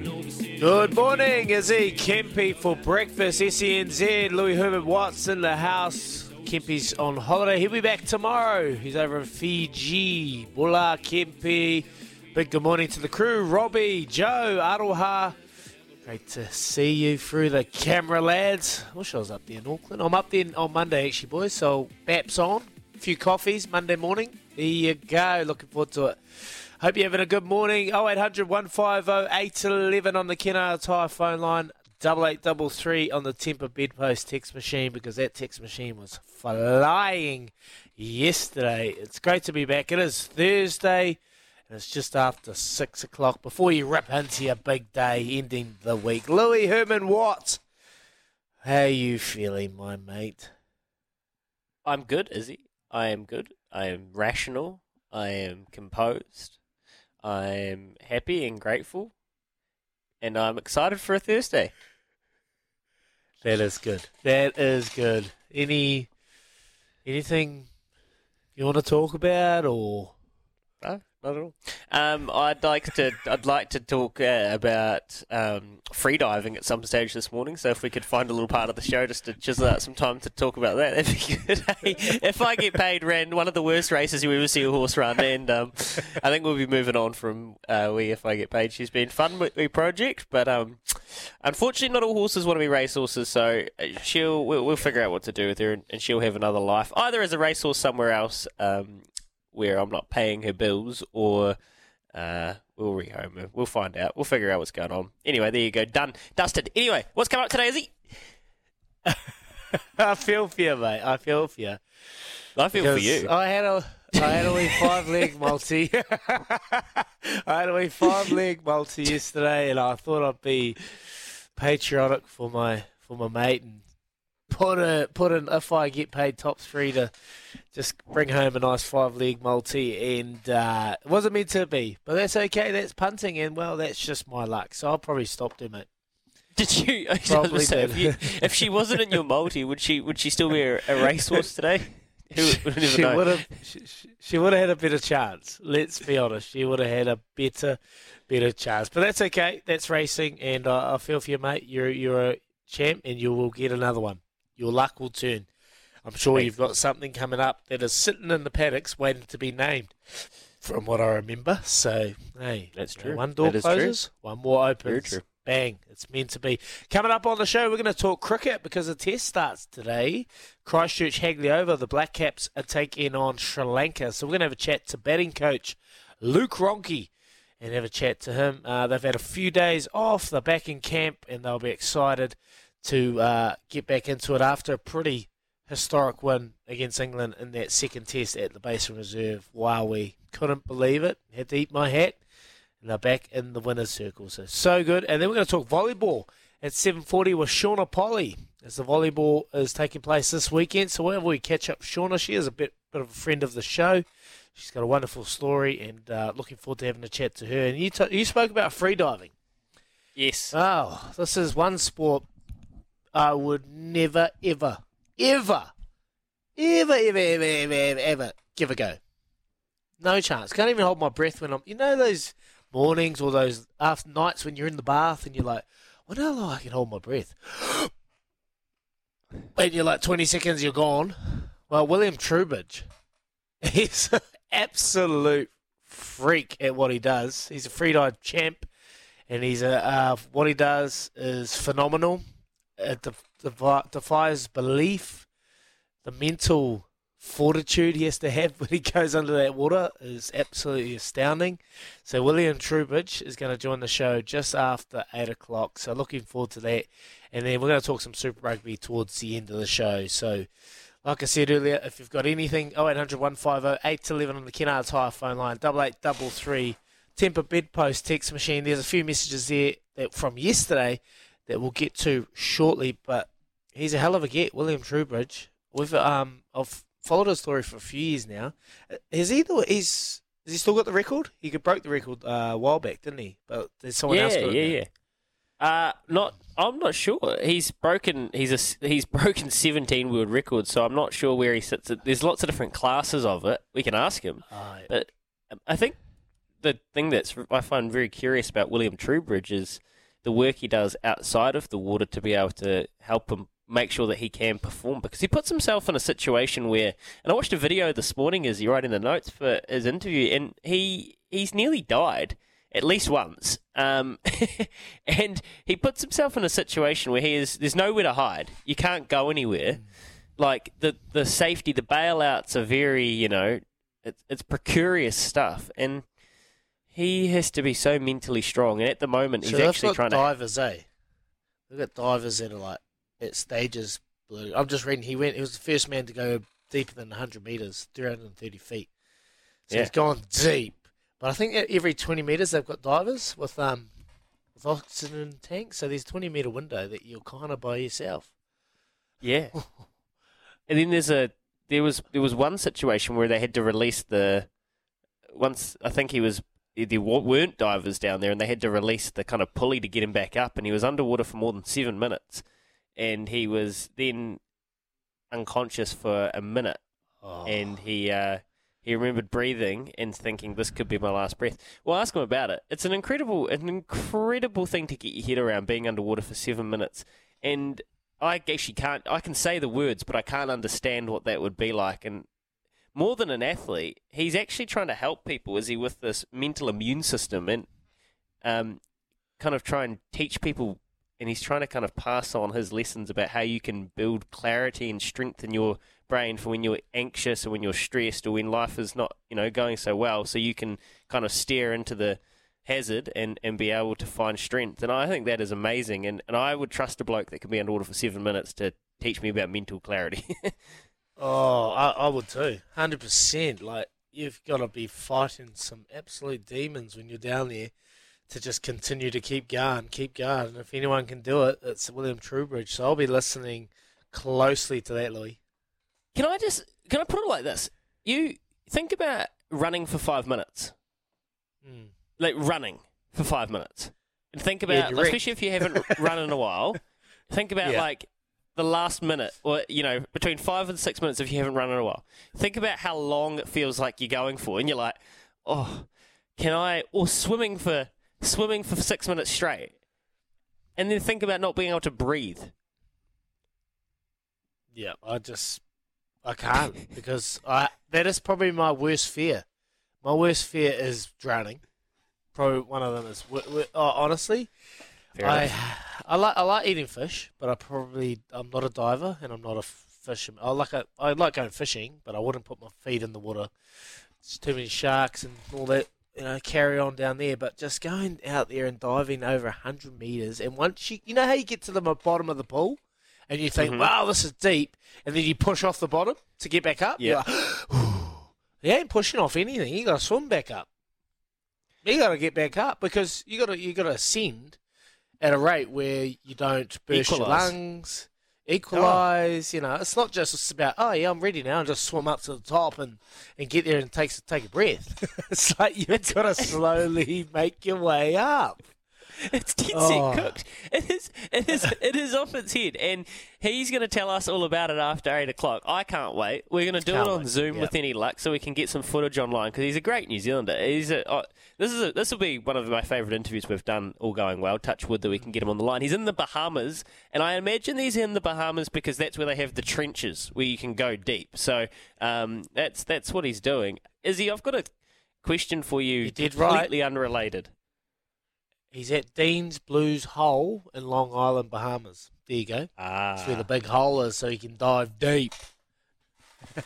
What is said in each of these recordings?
Good morning, Izzy Kempy for breakfast. SENZ, Louis Herbert Watts in the house. Kempy's on holiday. He'll be back tomorrow. He's over in Fiji. Bula Kempy. Big good morning to the crew. Robbie, Joe, Aroha. Great to see you through the camera, lads. Wish I was up there in Auckland. I'm up there on Monday, actually, boys. So, BAP's on. A few coffees Monday morning. There you go. Looking forward to it. Hope you're having a good morning. 0800 150 811 on the Kennards Hire phone line. 8833 on the Temper Bedpost text machine because that text machine was flying yesterday. It's great to be back. It is Thursday and it's just after 6 o'clock before you rip into your big day ending the week. Louis Herman Watt, how you feeling, my mate? I'm good, Izzy. I am good. I am rational. I am composed. I'm happy and grateful, and I'm excited for a Thursday. That is good. That is good. Any anything you want to talk about, or no? Not at all. Um, I'd like to. I'd like to talk uh, about um, freediving at some stage this morning. So if we could find a little part of the show just to chisel out some time to talk about that, that'd be good. if I get paid, ran one of the worst races you ever see a horse run, and um, I think we'll be moving on from uh, we. If I get paid, she's been fun with the project, but um, unfortunately, not all horses want to be race horses. So uh, she'll we'll, we'll figure out what to do with her, and, and she'll have another life, either as a racehorse somewhere else. Where I'm not paying her bills or uh, we'll rehome her. We'll find out. We'll figure out what's going on. Anyway, there you go. Done. Dusted. Anyway, what's coming up today, Izzy? I feel for you, mate. I feel for you. I feel for you. I had a I had a wee five leg multi. I had a wee five leg multi yesterday, and I thought I'd be patriotic for my for my mate and put a put in if I get paid top three to just bring home a nice five leg multi, and uh, it wasn't meant to be, but that's okay. That's punting, and well, that's just my luck. So I'll probably stop doing it. Did you? Probably say, did. If, you, if, she wasn't in your multi, would she would she still be a, a racehorse today? she would have she, she would have had a better chance. Let's be honest, she would have had a better better chance. But that's okay. That's racing, and I, I feel for you, mate. You're you're a champ, and you will get another one your luck will turn. I'm sure you've got something coming up that is sitting in the paddocks waiting to be named, from what I remember. So, hey, that's true. One door closes, one more opens. True. Bang, it's meant to be. Coming up on the show, we're going to talk cricket because the test starts today. Christchurch Hagley Oval. The Black Caps are taking on Sri Lanka. So we're going to have a chat to batting coach Luke Ronchi and have a chat to him. Uh, they've had a few days off. They're back in camp and they'll be excited to uh, get back into it after a pretty historic win against England in that second test at the Basin Reserve. Wow, we couldn't believe it. Had to eat my hat. And they're back in the winner's circle. So, so good. And then we're going to talk volleyball at 7.40 with Shauna Polley as the volleyball is taking place this weekend. So whenever we catch up Shauna, she is a bit, bit of a friend of the show. She's got a wonderful story and uh, looking forward to having a chat to her. And you, t- you spoke about freediving. Yes. Oh, this is one sport I would never, ever, ever, ever, ever, ever, ever, ever, ever give a go. No chance. Can't even hold my breath when I'm. You know those mornings or those after nights when you're in the bath and you're like, "When how long I can hold my breath?" and you're like 20 seconds, you're gone. Well, William Trubridge, he's an absolute freak at what he does. He's a freedive champ, and he's a uh, what he does is phenomenal Uh, it defies belief. The mental fortitude he has to have when he goes under that water is absolutely astounding. So William Trubridge is going to join the show just after eight o'clock. So looking forward to that. And then we're going to talk some Super Rugby towards the end of the show. So, like I said earlier, if you've got anything, 0800 150 811 on the Kennards Hire phone line, double eight double three Temper Bedpost text machine. There's a few messages there from yesterday that we'll get to shortly, but he's a hell of a get, William Trubridge. We've um I've followed his story for a few years now. Has he he's has he still got the record? He broke the record uh, a while back, didn't he? But there's someone yeah, else. Got yeah, it yeah. Uh, not. I'm not sure. He's broken. He's a. He's broken 17 world records. So I'm not sure where he sits. There's lots of different classes of it. We can ask him. Oh, yeah. But I think the thing that's I find very curious about William Trubridge is the work he does outside of the water to be able to help him make sure that he can perform because he puts himself in a situation where and I watched a video this morning as he writing the notes for his interview and he he's nearly died at least once um, and he puts himself in a situation where he is there's nowhere to hide. You can't go anywhere. Like the the safety the bailouts are very you know it's, it's precarious stuff and he has to be so mentally strong and at the moment So he's actually trying to divers, eh? They've got divers that are like at stages. Blue. I'm just reading. He went. He was the first man to go deeper than 100 meters, 330 feet. So Yeah. he's gone deep. But I think that every 20 meters they've got divers with um with oxygen tanks. So there's a 20 meter window that you're kind of by yourself. Yeah. and then there's a there was there was one situation where they had to release the once I think he was there weren't divers down there and they had to release the kind of pulley to get him back up and he was underwater for more than 7 minutes and he was then unconscious for a minute Oh. and he uh, he remembered breathing and thinking this could be my last breath. Well, ask him about it. It's an incredible, an incredible thing to get your head around being underwater for seven minutes. And I actually can't. I can say the words, but I can't understand what that would be like. And more than an athlete, he's actually trying to help people. Is he with this mental immune system and um, kind of try and teach people? And he's trying to kind of pass on his lessons about how you can build clarity and strength in your brain for when you're anxious or when you're stressed or when life is not, you know, going so well. So you can kind of stare into the hazard and, and be able to find strength. And I think that is amazing. And, and I would trust a bloke that can be underwater for seven minutes to teach me about mental clarity. Oh, I, I would too. Hundred percent. Like you've got to be fighting some absolute demons when you're down there to just continue to keep going, keep going. And if anyone can do it, it's William Trubridge. So I'll be listening closely to that, Louis. can I just can I put it like this? You think about running for five minutes, Mm. like running for five minutes, and think about, you're especially if you haven't run in a while, think about Yeah. like the last minute, or you know, between five and six minutes if you haven't run in a while. Think about how long it feels like you're going for, and you're like, oh, can I? Or swimming for swimming for six minutes straight, and then think about not being able to breathe. Yeah, I just I can't because I that is probably my worst fear. My worst fear is drowning. Probably one of them is oh, honestly. I. I like I like eating fish, but I probably I'm not a diver and I'm not a fisherman. I like a, I like going fishing, but I wouldn't put my feet in the water. It's too many sharks and all that. You know, carry on down there, but just going out there and diving over hundred meters, and once you, you know how you get to the bottom of the pool, and you think, Mhm. "Wow, this is deep," and then you push off the bottom to get back up. Yeah. Like, you ain't pushing off anything. You got to swim back up. You got to get back up because you got to you got to ascend at a rate where you don't burst your lungs, equalize. You know, it's not just about oh yeah, I'm ready now, and just swim up to the top and, and get there and take take a breath. it's like you've got to slowly make your way up. It's dead Oh. cooked. It is. It is. It is off its head, and he's going to tell us all about it after eight o'clock. I can't wait. We're going to do Can't it on wait. Zoom Yep. with any luck, so we can get some footage online because he's a great New Zealander. He's a. Uh, this is a, this will be one of my favourite interviews we've done. All going well. Touch wood that we can get him on the line. He's in the Bahamas, and I imagine he's in the Bahamas because that's where they have the trenches where you can go deep. So um, that's that's what he's doing. Izzy, I've got a question for you. You did right. completely unrelated. He's at Dean's Blues Hole in Long Island, Bahamas. There you go. Ah, That's where the big hole is, so you can dive deep.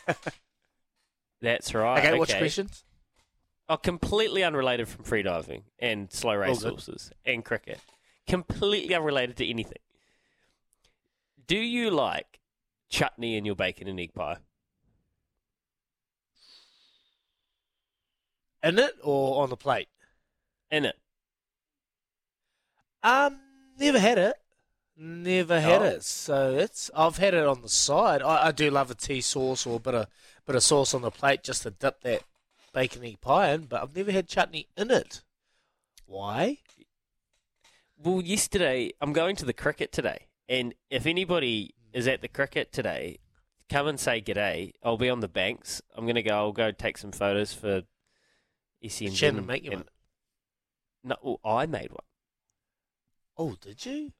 that's right. okay, what's your questions? Oh, completely unrelated from freediving and slow race horses and cricket. Completely unrelated to anything. Do you like chutney in your bacon and egg pie? In it or on the plate? in it? Um, never had it. Never had Oh. it. So it's I've had it on the side. I, I do love a tea sauce or a bit of bit of sauce on the plate just to dip that bacon egg pie in, but I've never had chutney in it. Why? Well, yesterday I'm going to the cricket today, and if anybody is at the cricket today, come and say g'day. I'll be on the banks. I'm gonna go. I'll go take some photos for SENZ. Shannon make you one. No, well, I made one. Oh, did you?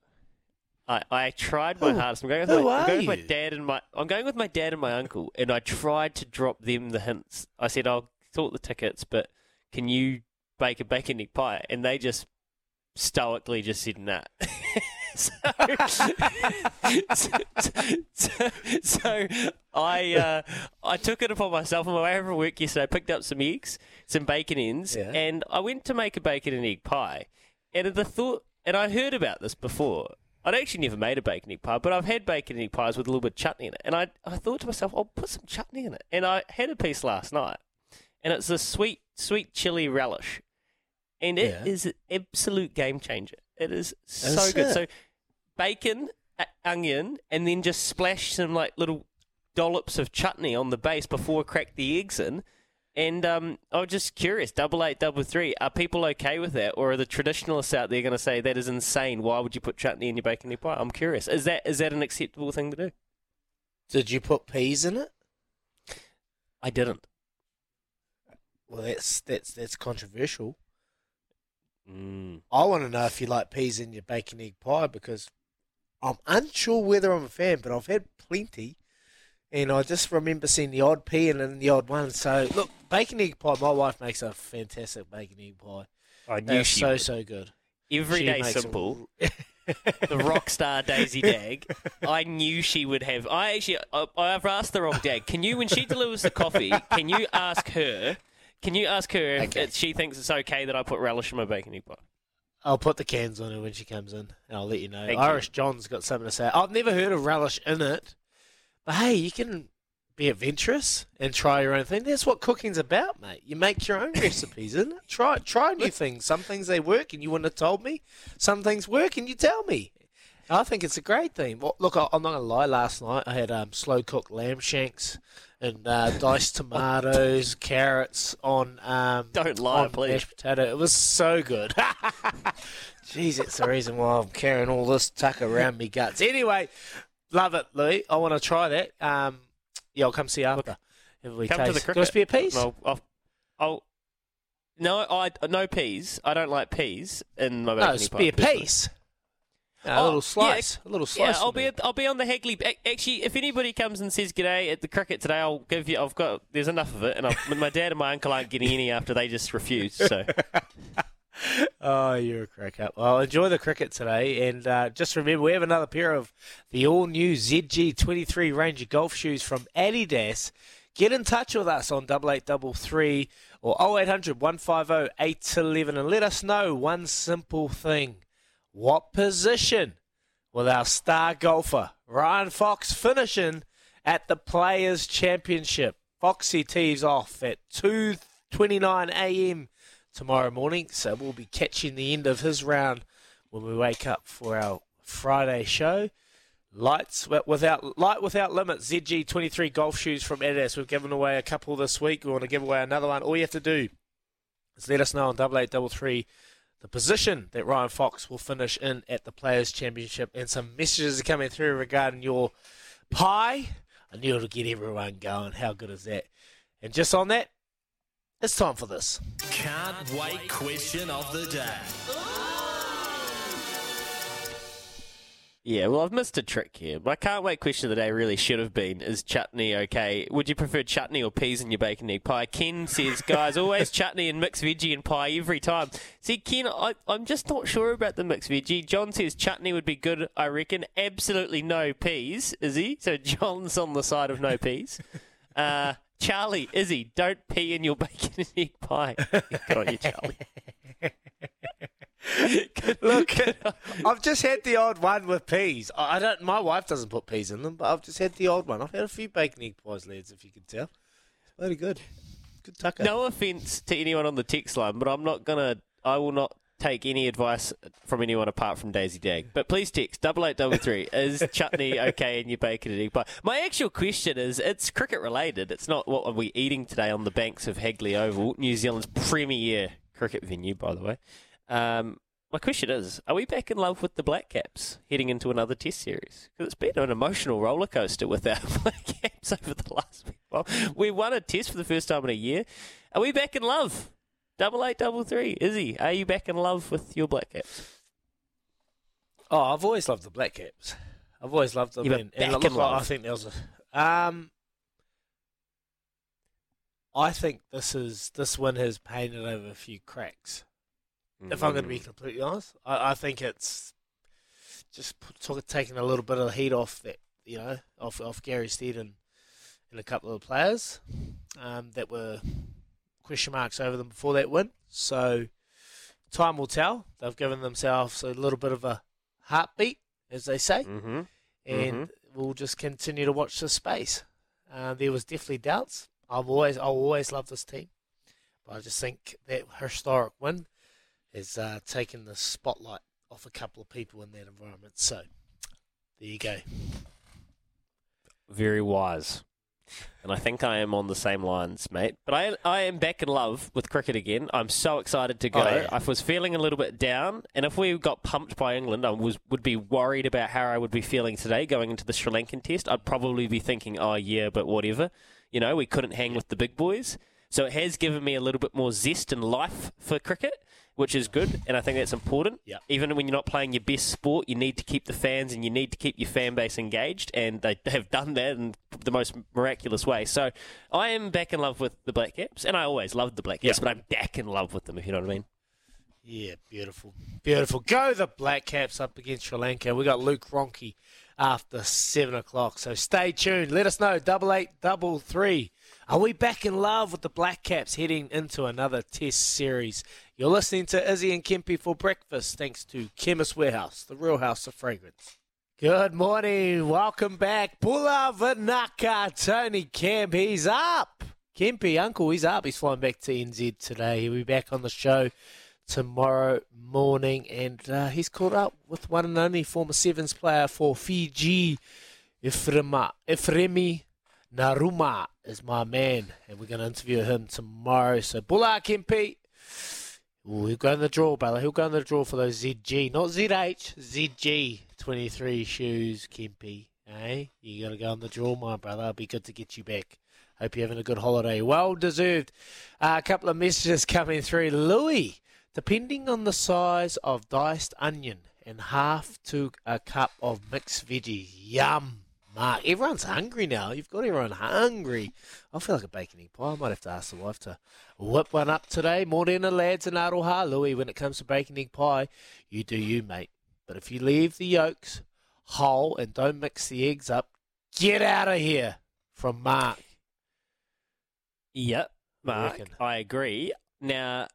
I, I tried my Who- hardest. I'm going with, who my, I'm are going with my you? dad and my I'm going with my dad and my uncle, and I tried to drop them the hints. I said I'll sort the tickets, but can you bake a bacon egg pie? And they just stoically just said nah. so, so, so, so I uh, I took it upon myself on my way from work yesterday. I picked up some eggs, some bacon ends, Yeah. and I went to make a bacon and egg pie. And at the thought, and I'd heard about this before. I'd actually never made a bacon egg pie, but I've had bacon egg pies with a little bit of chutney in it. And I, I thought to myself, I'll put some chutney in it. And I had a piece last night, and it's a sweet, sweet chili relish, and it Yeah. is an absolute game changer. It is so Is good. it? So bacon, a- onion, and then just splash some like little dollops of chutney on the base before I crack the eggs in. And um, I was just curious, double eight, double three, are people okay with that, or are the traditionalists out there going to say that is insane? Why would you put chutney in your bacon egg pie? I'm curious. Is that is that an acceptable thing to do? Did you put peas in it? I didn't. Well, that's that's that's controversial. Mm. I want to know if you like peas in your bacon egg pie because I'm unsure whether I'm a fan, but I've had plenty, and I just remember seeing the odd pea and then the odd one. So look, bacon egg pie. My wife makes a fantastic bacon egg pie. I They're so so good. Everyday simple. the rock star Daisy Dagg. I knew she would have. I actually, I, I've asked the wrong Dag. Can you, when she delivers the coffee, can you ask her? Can you ask her if Okay. it- she thinks it's okay that I put relish in my bacon egg pie? I'll put the cans on her when she comes in, and I'll let you know. Thank you. Irish John's got something to say. I've never heard of relish in it, but hey, you can be adventurous and try your own thing. That's what cooking's about, mate. You make your own recipes, isn't it? Try try new things. Some things they work, and you wouldn't have told me. Some things work, and you tell me. I think it's a great thing. Well, look, I'm not gonna lie. Last night I had um, slow cooked lamb shanks and uh, diced tomatoes, carrots on um, Don't lie, on please. mashed potato. It was so good. Jeez, it's the reason why I'm carrying all this tuck around me guts. Anyway, love it, Louis. I want to try that. Um, yeah, I'll come see you after. If we Come taste. to the Do cricket. you want a piece? I'll, I'll, I'll, no, I no peas. I don't like peas in my bacon no, pie. spare personally. piece. No, a Oh, little yeah. slice. A little slice. Yeah, I'll be I'll be on the Hagley. Actually, if anybody comes and says g'day at the cricket today, I'll give you. I've got there's enough of it, and I've, my dad and my uncle aren't getting any after they just refused. So Oh, you're a crack up. Well, enjoy the cricket today, and uh, just remember we have another pair of the all-new ZG23 Ranger golf shoes from Adidas. Get in touch with us on double eight double three or 0800 150 811 and let us know one simple thing: what position will our star golfer Ryan Fox finishing at the Players Championship? Foxy tees off at 2:29 a.m tomorrow morning. So we'll be catching the end of his round when we wake up for our Friday show. Lights without light without limits. ZG twenty three golf shoes from Adidas. We've given away a couple this week. We want to give away another one. All you have to do is let us know on double eight double three the position that Ryan Fox will finish in at the Players Championship, and some messages are coming through regarding your pie. I knew it'll get everyone going. How good is that? And just on that, it's time for this. Can't wait question of the day. yeah, well, I've missed a trick here. My can't wait question of the day really should have been: Is chutney okay? Would you prefer chutney or peas in your bacon egg pie? Ken says, guys, always chutney and mixed veggie and pie every time. See, Ken, I, I'm just not sure about the mixed veggie. John says chutney would be good. I reckon. Absolutely no peas, is he? So John's on the side of no peas. Uh, Charlie, Izzy, don't pee in your bacon and egg pie. Good on you, Charlie. Good- Look, good on- I've just had the odd one with peas. I I don't. My wife doesn't put peas in them, but I've just had the odd one. I've had a few bacon egg pies, lads, if you can tell. Very good. Good tucker. No offense to anyone on the text line, but I'm not gonna I will not take any advice from anyone apart from Daisy Dagg. But please text double eight double three. Is chutney okay in your bacon and egg pie? My actual question is, it's cricket related. It's not what are we eating today on the banks of Hagley Oval, New Zealand's premier cricket venue, by the way. Um, my question is, are we back in love with the Black Caps heading into another Test series? Because it's been an emotional roller coaster with our Black Caps over the last week. Well, we won a Test for the first time in a year. Are we back in love? Double eight, double three. Izzy, are you back in love with your Black Caps? Oh, I've always loved the Black Caps. I've always loved them. Yeah, and, and back look, in love. I think there was a. Um, I think this is this win has painted over a few cracks. If I'm going to be Mm. completely honest, I, I think it's just took, taking a little bit of the heat off that you know off off Gary Stead and, and a couple of players um, that were question marks over them before that win. So time will tell. They've given themselves a little bit of a heartbeat, as they say, Mm-hmm. and we'll just continue to watch this space. Uh, there was definitely doubts. I've always, I always loved this team, but I just think that historic win has uh, taken the spotlight off a couple of people in that environment. So there you go. Very wise. And I think I am on the same lines, mate. But I I am back in love with cricket again. I'm so excited to go. Oh, yeah. I was feeling a little bit down, and if we got pumped by England, I was would be worried about how I would be feeling today going into the Sri Lankan test. I'd probably be thinking, "Oh yeah, but whatever." You know, we couldn't hang with the big boys. So it has given me a little bit more zest and life for cricket, which is good, and I think that's important. Yeah. Even when you're not playing your best sport, you need to keep the fans and you need to keep your fan base engaged, and they have done that in the most miraculous way. So I am back in love with the Black Caps, and I always loved the Black Caps, Yeah. but I'm back in love with them, if you know what I mean. Yeah, beautiful. Beautiful. Go the Black Caps up against Sri Lanka. We got Luke Ronchi after seven o'clock. So stay tuned. Let us know. Double eight, double three. Are we back in love with the Black Caps heading into another test series? You're listening to Izzy and Kempi for breakfast, thanks to Chemist Warehouse, the real house of fragrance. Good morning. Welcome back. Bula Vanaka, Tony Kemp. He's up. Kempy, uncle, he's up. He's flying back to NZ today. He'll be back on the show tomorrow morning, and uh, he's caught up with one and only former Sevens player for Fiji, Ifrema, Ifremi Naruma is my man, and we're going to interview him tomorrow. So, Bula Kempi, Ooh, he'll go in the draw, brother. He'll go in the draw for those ZG, not ZH, ZG 23 shoes, Kempi. Eh? You got to go in the draw, my brother. It'll be good to get you back. Hope you're having a good holiday. Well deserved. Uh, a couple of messages coming through. Louis, depending on the size of diced onion and half to a cup of mixed veggies. Yum. Mark, everyone's hungry now. You've got everyone hungry. I feel like a bacon egg pie. I might have to ask the wife to whip one up today. Morena lads and Aroha. Louis, when it comes to bacon egg pie, you do you, mate. But if you leave the yolks whole and don't mix the eggs up, get out of here. From Mark. Yep, Mark, reckon. I agree. Now,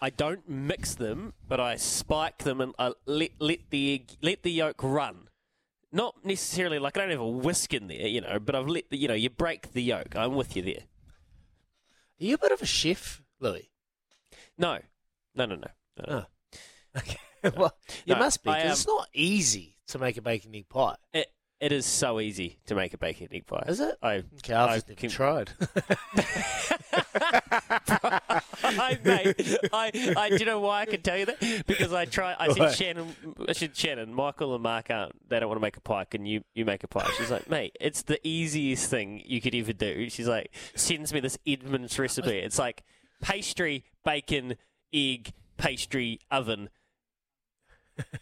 I don't mix them, but I spike them and I let let the egg, let the yolk run. Not necessarily like I don't have a whisk in there, you know, but I've let the you know you break the yolk. I'm with you there. Are you a bit of a chef, Louis? No, no, no, no. no, no. Oh. Okay. well, you No, must be, I, because it's um, not easy to make a bacon egg pie. It it is so easy to make a bacon egg pie. Is it? I Okay, I've I just never can- tried. I, mate, I, I, do you know why I can tell you that? Because I try. I said Shannon, I said Shannon, Michael and Mark aren't. They don't want to make a pie. Can you, you make a pie? She's like, mate, it's the easiest thing you could ever do. She's like, sends me this Edmund's recipe. It's like pastry, bacon, egg, pastry, oven.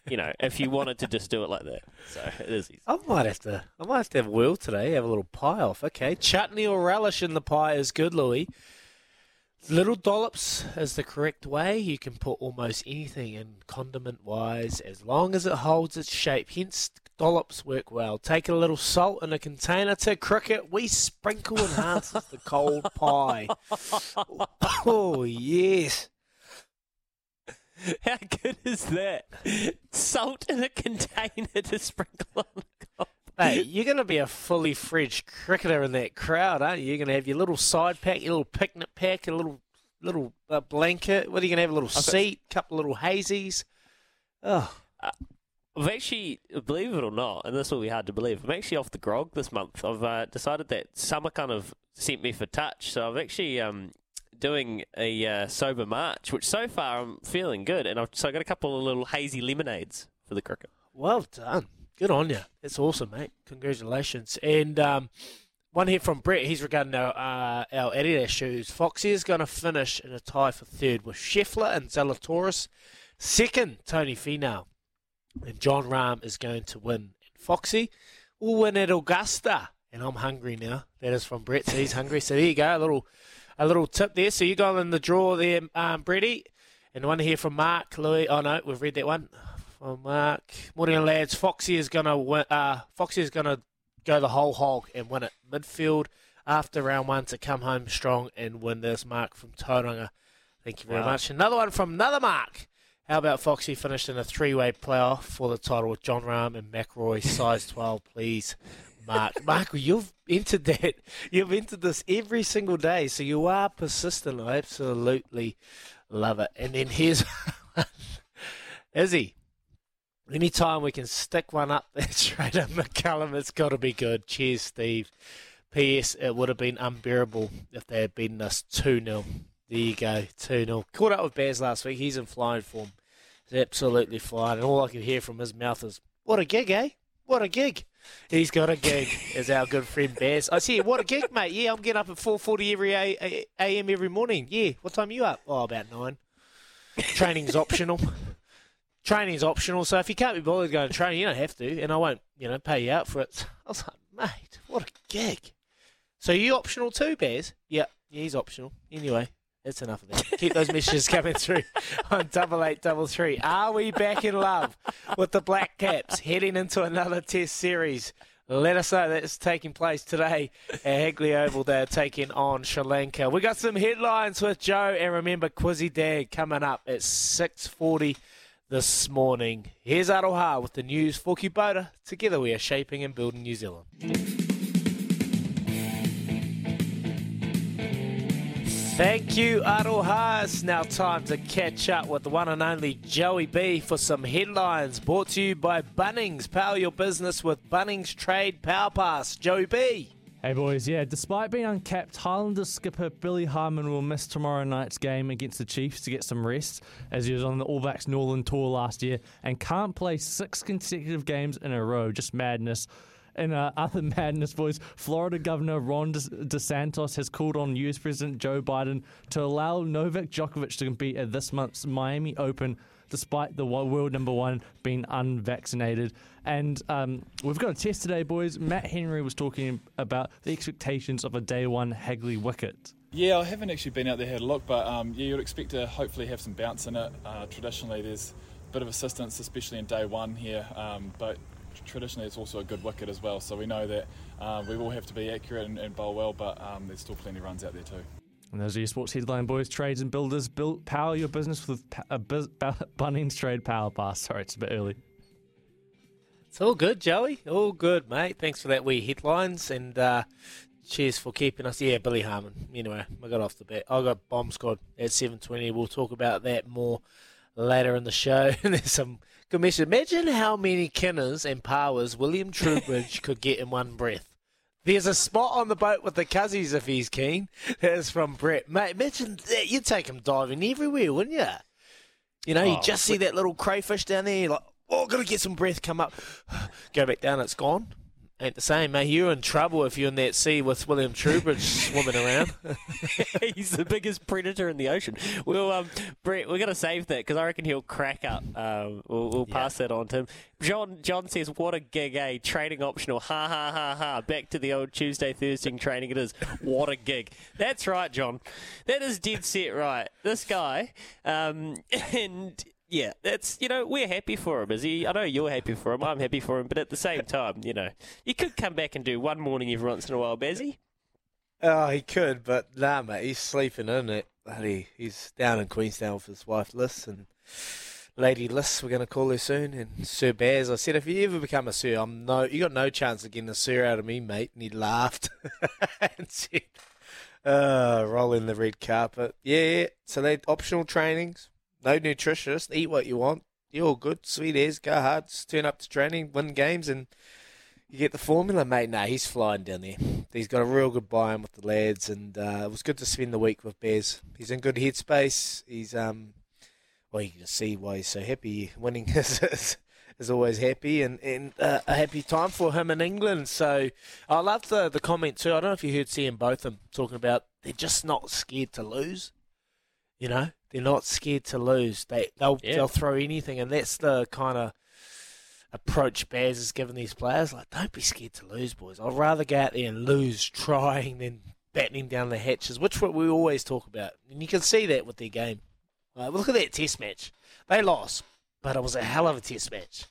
You know, if you wanted to just do it like that, so it is easy. I might have to. I might have to have a wheel today. Have a little pie off. Okay, chutney or relish in the pie is good, Louis. Little dollops is the correct way. You can put almost anything in condiment wise as long as it holds its shape. Hence, dollops work well. Take a little salt in a container to cricket. We sprinkle enhances the cold pie. Oh yes. How good is that? Salt in a container to sprinkle on the top. Hey, you're going to be a fully fledged cricketer in that crowd, aren't you? You're going to have your little side pack, your little picnic pack, a little little uh, blanket. What are you gonna have? A little seat, couple little hazies. Oh, I've actually, believe it or not, and this will be hard to believe, I'm actually off the grog this month. I've uh, decided that summer kind of sent me for touch, so I've actually um, doing a uh, sober March, which so far I'm feeling good, and I've so I got a couple of little hazy lemonades for the cricket. well done. Good on you. It's awesome, mate. Congratulations. And um, one here from Brett. He's regarding our uh, our Adidas shoes. Foxy is going to finish in a tie for third with Scheffler and Zalatoris. Second, Tony Finau. And Jon Rahm is going to win. And Foxy will win at Augusta. And I'm hungry now. That is from Brett. So he's hungry. So there you go. A little a little tip there. So you go in the draw there, um, Bretty. And one here from Mark Louis. Oh no, we've read that one. From Mark. Morning lads. Foxy is gonna win uh Foxy is gonna go the whole hog and win it. Midfield after round one to come home strong and win this mark from Tauranga. Thank you very Wow. much. Another one from another Mark. How about Foxy finished in a three-way playoff for the title with Jon Rahm and McRoy, size 12, please. Mark, Mark, you've entered that. You've entered this every single day, so you are persistent. I absolutely love it. And then here's Izzy. Anytime we can stick one up there straight at McCullum, it's got to be good. Cheers, Steve. P.S. It would have been unbearable if they had beaten us 2 0. There you go, 2 0. Caught up with Baz last week. He's in flying form. He's absolutely flying. And all I can hear from his mouth is, What a gig, eh? What a gig. He's got a gig, is our good friend Baz. I see, what a gig, mate. Yeah, I'm getting up at 4.40 every a.m. every morning. Yeah, what time are you up? Oh, about 9. Training's optional. Training's optional, so if you can't be bothered going to training, you don't have to, and I won't, you know, pay you out for it. I was like, mate, what a gig. So you optional too, Bears? Yeah, yeah, he's optional. Anyway, that's enough of that. Keep those messages coming through on double eight double three. Are we back in love with the Black Caps heading into another Test series? Let us know that it's taking place today at Hagley Oval. They're taking on Sri Lanka. We got some headlines with Joe, and remember Quizzy Dag coming up at six forty this morning. Here's Aroha with the news for Kubota. Together we are shaping and building New Zealand. Thank you, Aroha. It's now time to catch up with the one and only Joey B for some headlines brought to you by Bunnings. Power your business with Bunnings Trade Power Pass. Joey B. Hey boys, yeah, despite being uncapped, Highlanders skipper Billy Harmon will miss tomorrow night's game against the Chiefs to get some rest, as he was on the All Blacks Northern Tour last year and can't play six consecutive games in a row. Just madness. In uh, other madness, voice, Florida Governor Ron De- DeSantis has called on US President Joe Biden to allow Novak Djokovic to compete at this month's Miami Open, despite the world number one being unvaccinated. And um, we've got a test today, boys. Matt Henry was talking about the expectations of a day one Hagley wicket. Yeah, I haven't actually been out there had a look, but um, yeah, you'd expect to hopefully have some bounce in it. Uh, traditionally, there's a bit of assistance, especially in day one here, um, but traditionally it's also a good wicket as well. So we know that uh, we will have to be accurate and, and bowl well, but um, there's still plenty of runs out there too. And those are your sports headline, boys. Trades and builders build power your business with a bus- ba- Bunnings Trade Power Pass. Sorry, it's a bit early. It's all good, Joey. All good, mate. Thanks for that wee headlines and uh, cheers for keeping us. Yeah, Billy Harmon. Anyway, I got off the bat. I got bomb squad at seven twenty. We'll talk about that more later in the show. And there's some good. Imagine how many Kinners and Powers William Trubridge could get in one breath. There's a spot on the boat with the Cuzzies if he's keen. That's from Brett. Mate, imagine that. You'd take him diving everywhere, wouldn't you? You know, you Oh, just see that little crayfish down there. You're like, oh, gotta get some breath. Come up, go back down. It's gone. Ain't the same, mate. You're in trouble if you're in that sea with William Trubridge swimming around. He's the biggest predator in the ocean. We'll, um, Brett, we're going to save that because I reckon he'll crack up. Um, we'll we'll pass that on to him. John John says, "What a gig, eh? Training optional. Ha ha ha ha. Back to the old Tuesday Thursday training. It is. What a gig. That's right, John. That is dead set right. This guy, um, and." Yeah, that's you know we're happy for him. Is he? I know you're happy for him. I'm happy for him, but at the same time, you know, you could come back and do one morning every once in a while, Bazzy. oh, he could, but nah, mate. He's sleeping in it. Bloody, he's down in Queenstown with his wife Liz and Lady Liz. We're going to call her soon. And Sir Baz, I said, if you ever become a Sir, I'm no, you got no chance of getting a Sir out of me, mate. And he laughed and said, Uh, rolling the red carpet. Yeah, yeah. So they optional trainings. No nutritionist. Eat what you want. You're all good. Sweet as. Go hard. Just turn up to training, win games, and you get the formula, mate. Nah, he's flying down there. He's got a real good buy-in with the lads, and uh, it was good to spend the week with Bez. He's in good headspace. He's um, well, you can see why he's so happy. Winning is is, is always happy, and and uh, a happy time for him in England. So I love the the comment too. I don't know if you heard Sam them talking about they're just not scared to lose. You know, they're not scared to lose. They they'll Yeah. they'll throw anything, and that's the kind of approach Baz has given these players. Like, don't be scared to lose, boys. I'd rather go out there and lose trying than battening down the hatches, which what we always talk about. And you can see that with their game. Like, look at that test match. They lost, but it was a hell of a test match.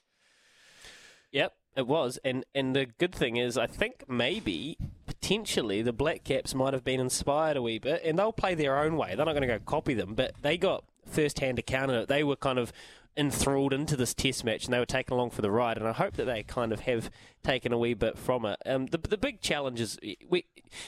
Yep, it was. And and the good thing is, I think maybe potentially the Black Caps might have been inspired a wee bit, and they'll play their own way. They're not going to go copy them, but they got first hand account of it. They were kind of enthralled into this test match and they were taken along for the ride and I hope that they kind of have taken a wee bit from it. Um, the, the big challenge is we,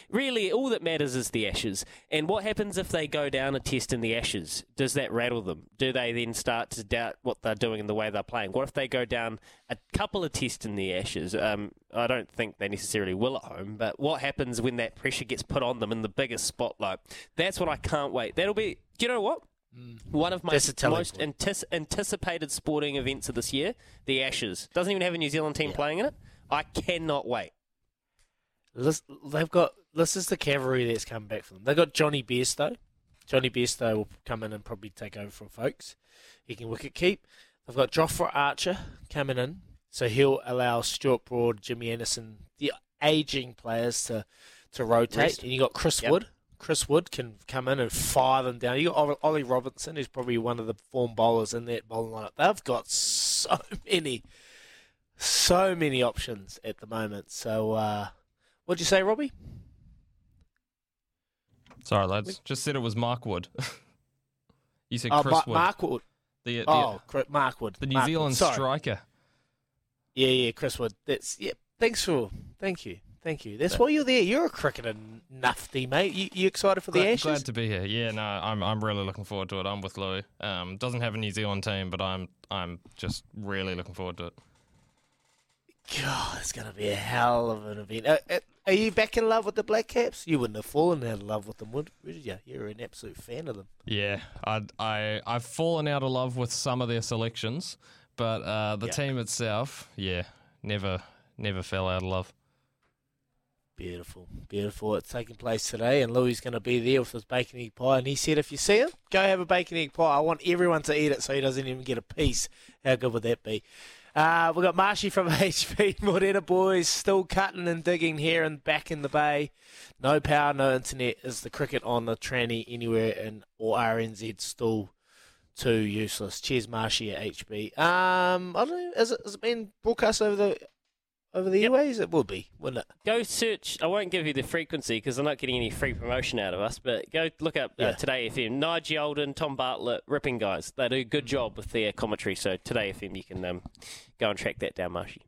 really all that matters is the Ashes and what happens if they go down a test in the Ashes? Does that rattle them? Do they then start to doubt what they're doing and the way they're playing? What if they go down a couple of tests in the Ashes? Um, I don't think they necessarily will at home, but what happens when that pressure gets put on them in the biggest spotlight? That's what I can't wait. That'll be, do you know what? Mm. One of my That's a telling most point. antis- anticipated sporting events of this year, the Ashes. Doesn't even have a New Zealand team playing in it. I cannot wait. This, they've got this is the cavalry that's coming back for them. They've got Johnny Bairstow. Johnny Bairstow will come in and probably take over from Foakes. He can wicket keep. They've got Jofra Archer coming in, so he'll allow Stuart Broad, Jimmy Anderson, the aging players to to rotate. Rest. And you got Chris Yep. Wood. Chris Wood can come in and fire them down. You got Ollie- Robinson, who's probably one of the form bowlers in that bowling lineup. They've got so many, so many options at the moment. So, uh, what'd you say, Robbie? Sorry, lads. Just said it was Mark Wood. you said Oh, Chris Ma- Wood. Mark Wood. the, the, Oh, Mark Wood. the New Mark Zealand Sorry. striker. Yeah, yeah, Chris Wood. That's yeah. Thanks for, thank you, thank you. That's why you're there. You're a cricketer nufty, mate. You, you excited for the Glad, Ashes? glad to be here. Yeah, no, I'm I'm really looking forward to it. I'm with Louis. Um, doesn't have a New Zealand team, but I'm I'm just really looking forward to it. God, it's gonna be a hell of an event. Uh, uh, are you back in love with the Black Caps? You wouldn't have fallen out of love with them, would, would you? You're an absolute fan of them. Yeah, I I I've fallen out of love with some of their selections, but uh, the Yeah. team itself, yeah, never never fell out of love. Beautiful, beautiful. It's taking place today, and Louis is going to be there with his bacon egg pie. And he said, if you see him, go have a bacon egg pie. I want everyone to eat it so he doesn't even get a piece. How good would that be? Uh, we've got Marshy from HP Morena Boys still cutting and digging here and back in the bay. No power, no internet. Is the cricket on the tranny anywhere in or RNZ still too useless? Cheers, Marshy at HB. Um, I don't know. Is it, has it been broadcast over the over the airways? It would be, wouldn't it? Go search. I won't give you the frequency because I'm not getting any free promotion out of us. But go look up Yeah. uh, Today FM. Nigel Alden, Tom Bartlett, ripping guys. They do a good job with their commentary. So Today FM, you can um, go and track that down, Marshy.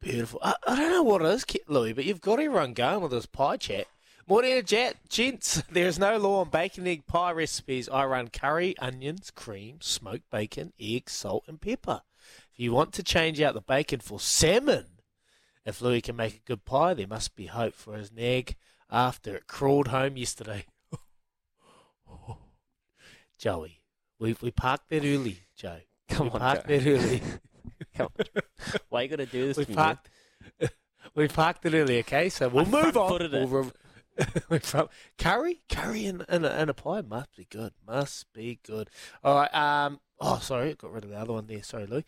Beautiful. I, I don't know what it is, Louis, but you've got everyone going with this pie chat. Morning, Jet, gents. There is no law on bacon egg pie recipes. I run curry, onions, cream, smoked bacon, egg, salt, and pepper. If you want to change out the bacon for salmon, if Louis can make a good pie, there must be hope for his nag after it crawled home yesterday. Joey, we we parked that early, Joe. Come we on, parked Joe. that early. Come on. Why you got to do this? we to me, parked. we parked it early, okay? So we'll I move on. We'll we curry, curry, and, and, a, and a pie must be good. Must be good. All right. Um. Oh, sorry, got rid of the other one there. Sorry, Louis.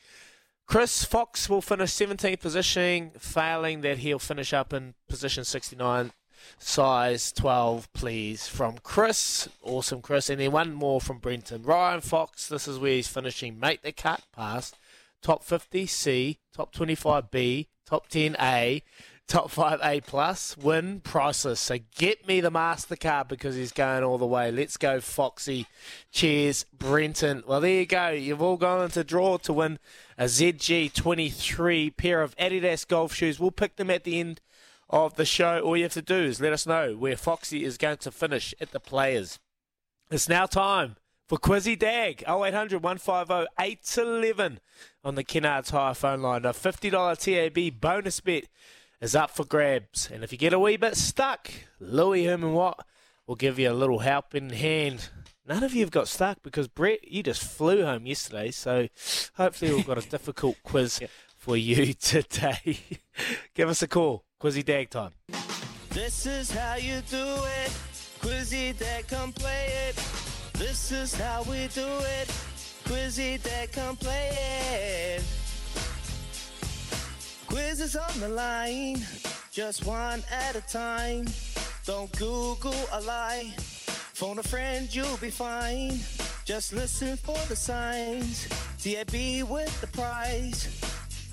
Chris Fox will finish 17th position, failing that he'll finish up in position 69. Size 12, please, from Chris. Awesome, Chris. And then one more from Brenton. Ryan Fox, this is where he's finishing. Make the cut past top 50 C, top 25 B, top 10 A, top 5 A plus, win priceless. So get me the MasterCard because he's going all the way. Let's go, Foxy. Cheers, Brenton. Well, there you go. You've all gone into draw to win a ZG23 pair of Adidas golf shoes. We'll pick them at the end of the show, all you have to do is let us know where Foxy is going to finish at the players. It's now time for Quizzy Dag 0800 150 811 on the Kennards Hire phone line. A $50 TAB bonus bet is up for grabs. And if you get a wee bit stuck, Louis Herman Watt will give you a little helping hand. None of you have got stuck because Brett, you just flew home yesterday. So hopefully we've got a difficult quiz for you today. give us a call. Quizzy Dag time. This is how you do it. Quizzy Dad, come play it. This is how we do it. Quizzy Dad, come play it. Quiz is on the line, just one at a time. Don't Google a lie. Phone a friend, you'll be fine. Just listen for the signs. TAB with the prize.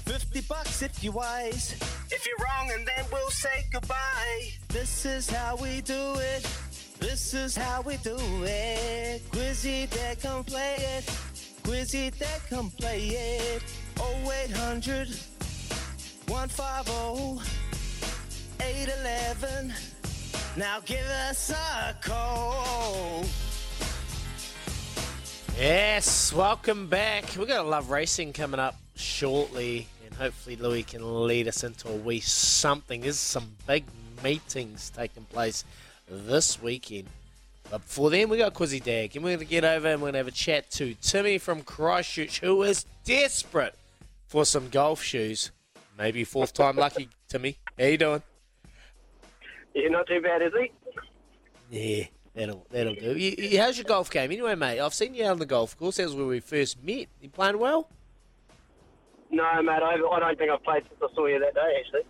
50 bucks if you're wise. If you're wrong, and then we'll say goodbye. This is how we do it. This is how we do it. Quizzy Dad, come play it. Quizzy Dad, come play it. 0800 150 811. Now give us a call. Yes, welcome back. We've got a love racing coming up shortly, and hopefully Louis can lead us into a wee something. There's some big meetings taking place this weekend. But before then, we got Quizzy Dag, and we're going to get over and we're going to have a chat to Timmy from Christchurch, who is desperate for some golf shoes. Maybe fourth time lucky, Timmy. How you doing? Yeah, not too bad, is he? Yeah, that'll that'll do. You, you- how's your golf game anyway, mate? I've seen you out on the golf course. That was where we first met. You playing well? No, mate, I, I don't think I've played since I saw you that day, actually.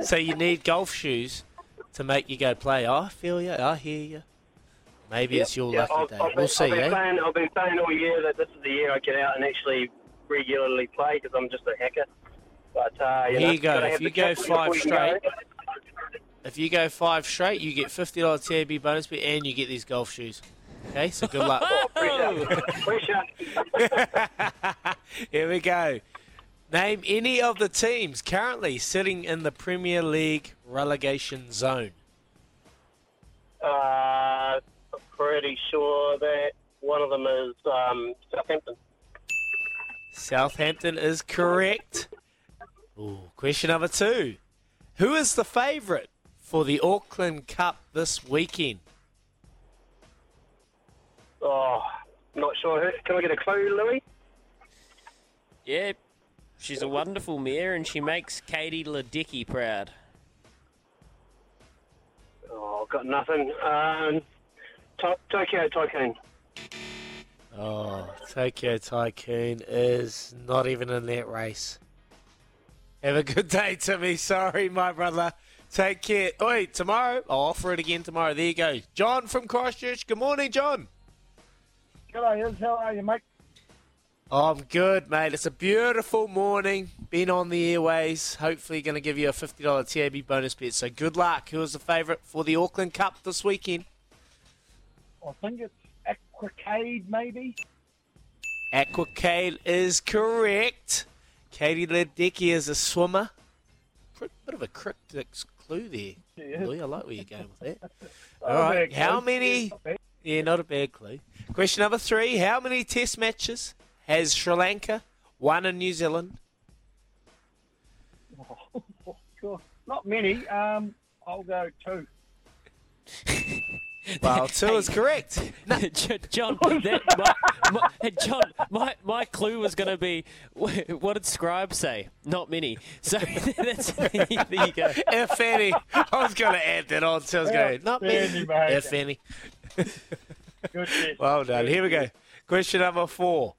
So you need golf shoes to make you go play. I feel you. I hear you. Maybe it's your Yeah, lucky I've, day. I've been, we'll see, I've been eh? saying, I've been saying all year that this is the year I get out and actually regularly play because I'm just a hacker. But uh, you Here know, you go. If you go kit before five you go. straight, If you go five straight, you get fifty dollars TAB bonus bet, and you get these golf shoes. Okay, so good luck. Pressure. Pressure. Here we go. Name any of the teams currently sitting in the Premier League relegation zone. Uh, I'm pretty sure that one of them is um, Southampton. Southampton is correct. Ooh, question number two. Who is the favourite for the Auckland Cup this weekend? Oh, not sure. Can I get a clue, Louis? Yeah, she's a wonderful mare and she makes Katie Ledecky proud. Oh, got nothing. Um, to- Tokyo Tycoon. Oh, Tokyo Tycoon is not even in that race. Have a good day, Timmy. Sorry, my brother. Take care. Oi, tomorrow. I'll offer it again tomorrow. There you go. John from Christchurch. Good morning, John. G'day, Iz. How are you, mate? I'm good, mate. It's a beautiful morning. Been on the airways. Hopefully, going to give you a $50 TAB bonus bet. So good luck. Who is the favourite for the Auckland Cup this weekend? I think it's Aquacade, maybe. Aquacade is correct. Katie Ledecky is a swimmer. Bit bit of a cryptic clue there. Yeah. Louis, I like where you're going with that. All right. How many? Yeah, not a bad clue. Question number three. How many test matches has Sri Lanka won in New Zealand? Oh, God. Not many. Um, I'll go two. Well, two is correct. J- John, oh, that, my, my, John, my, my clue was going to be what did Scribe say? Not many. So that's, there you go. if any. I was going to add that on. So I was going, not many. any, mate. If any. Good. Well done. Here we go. Question number four.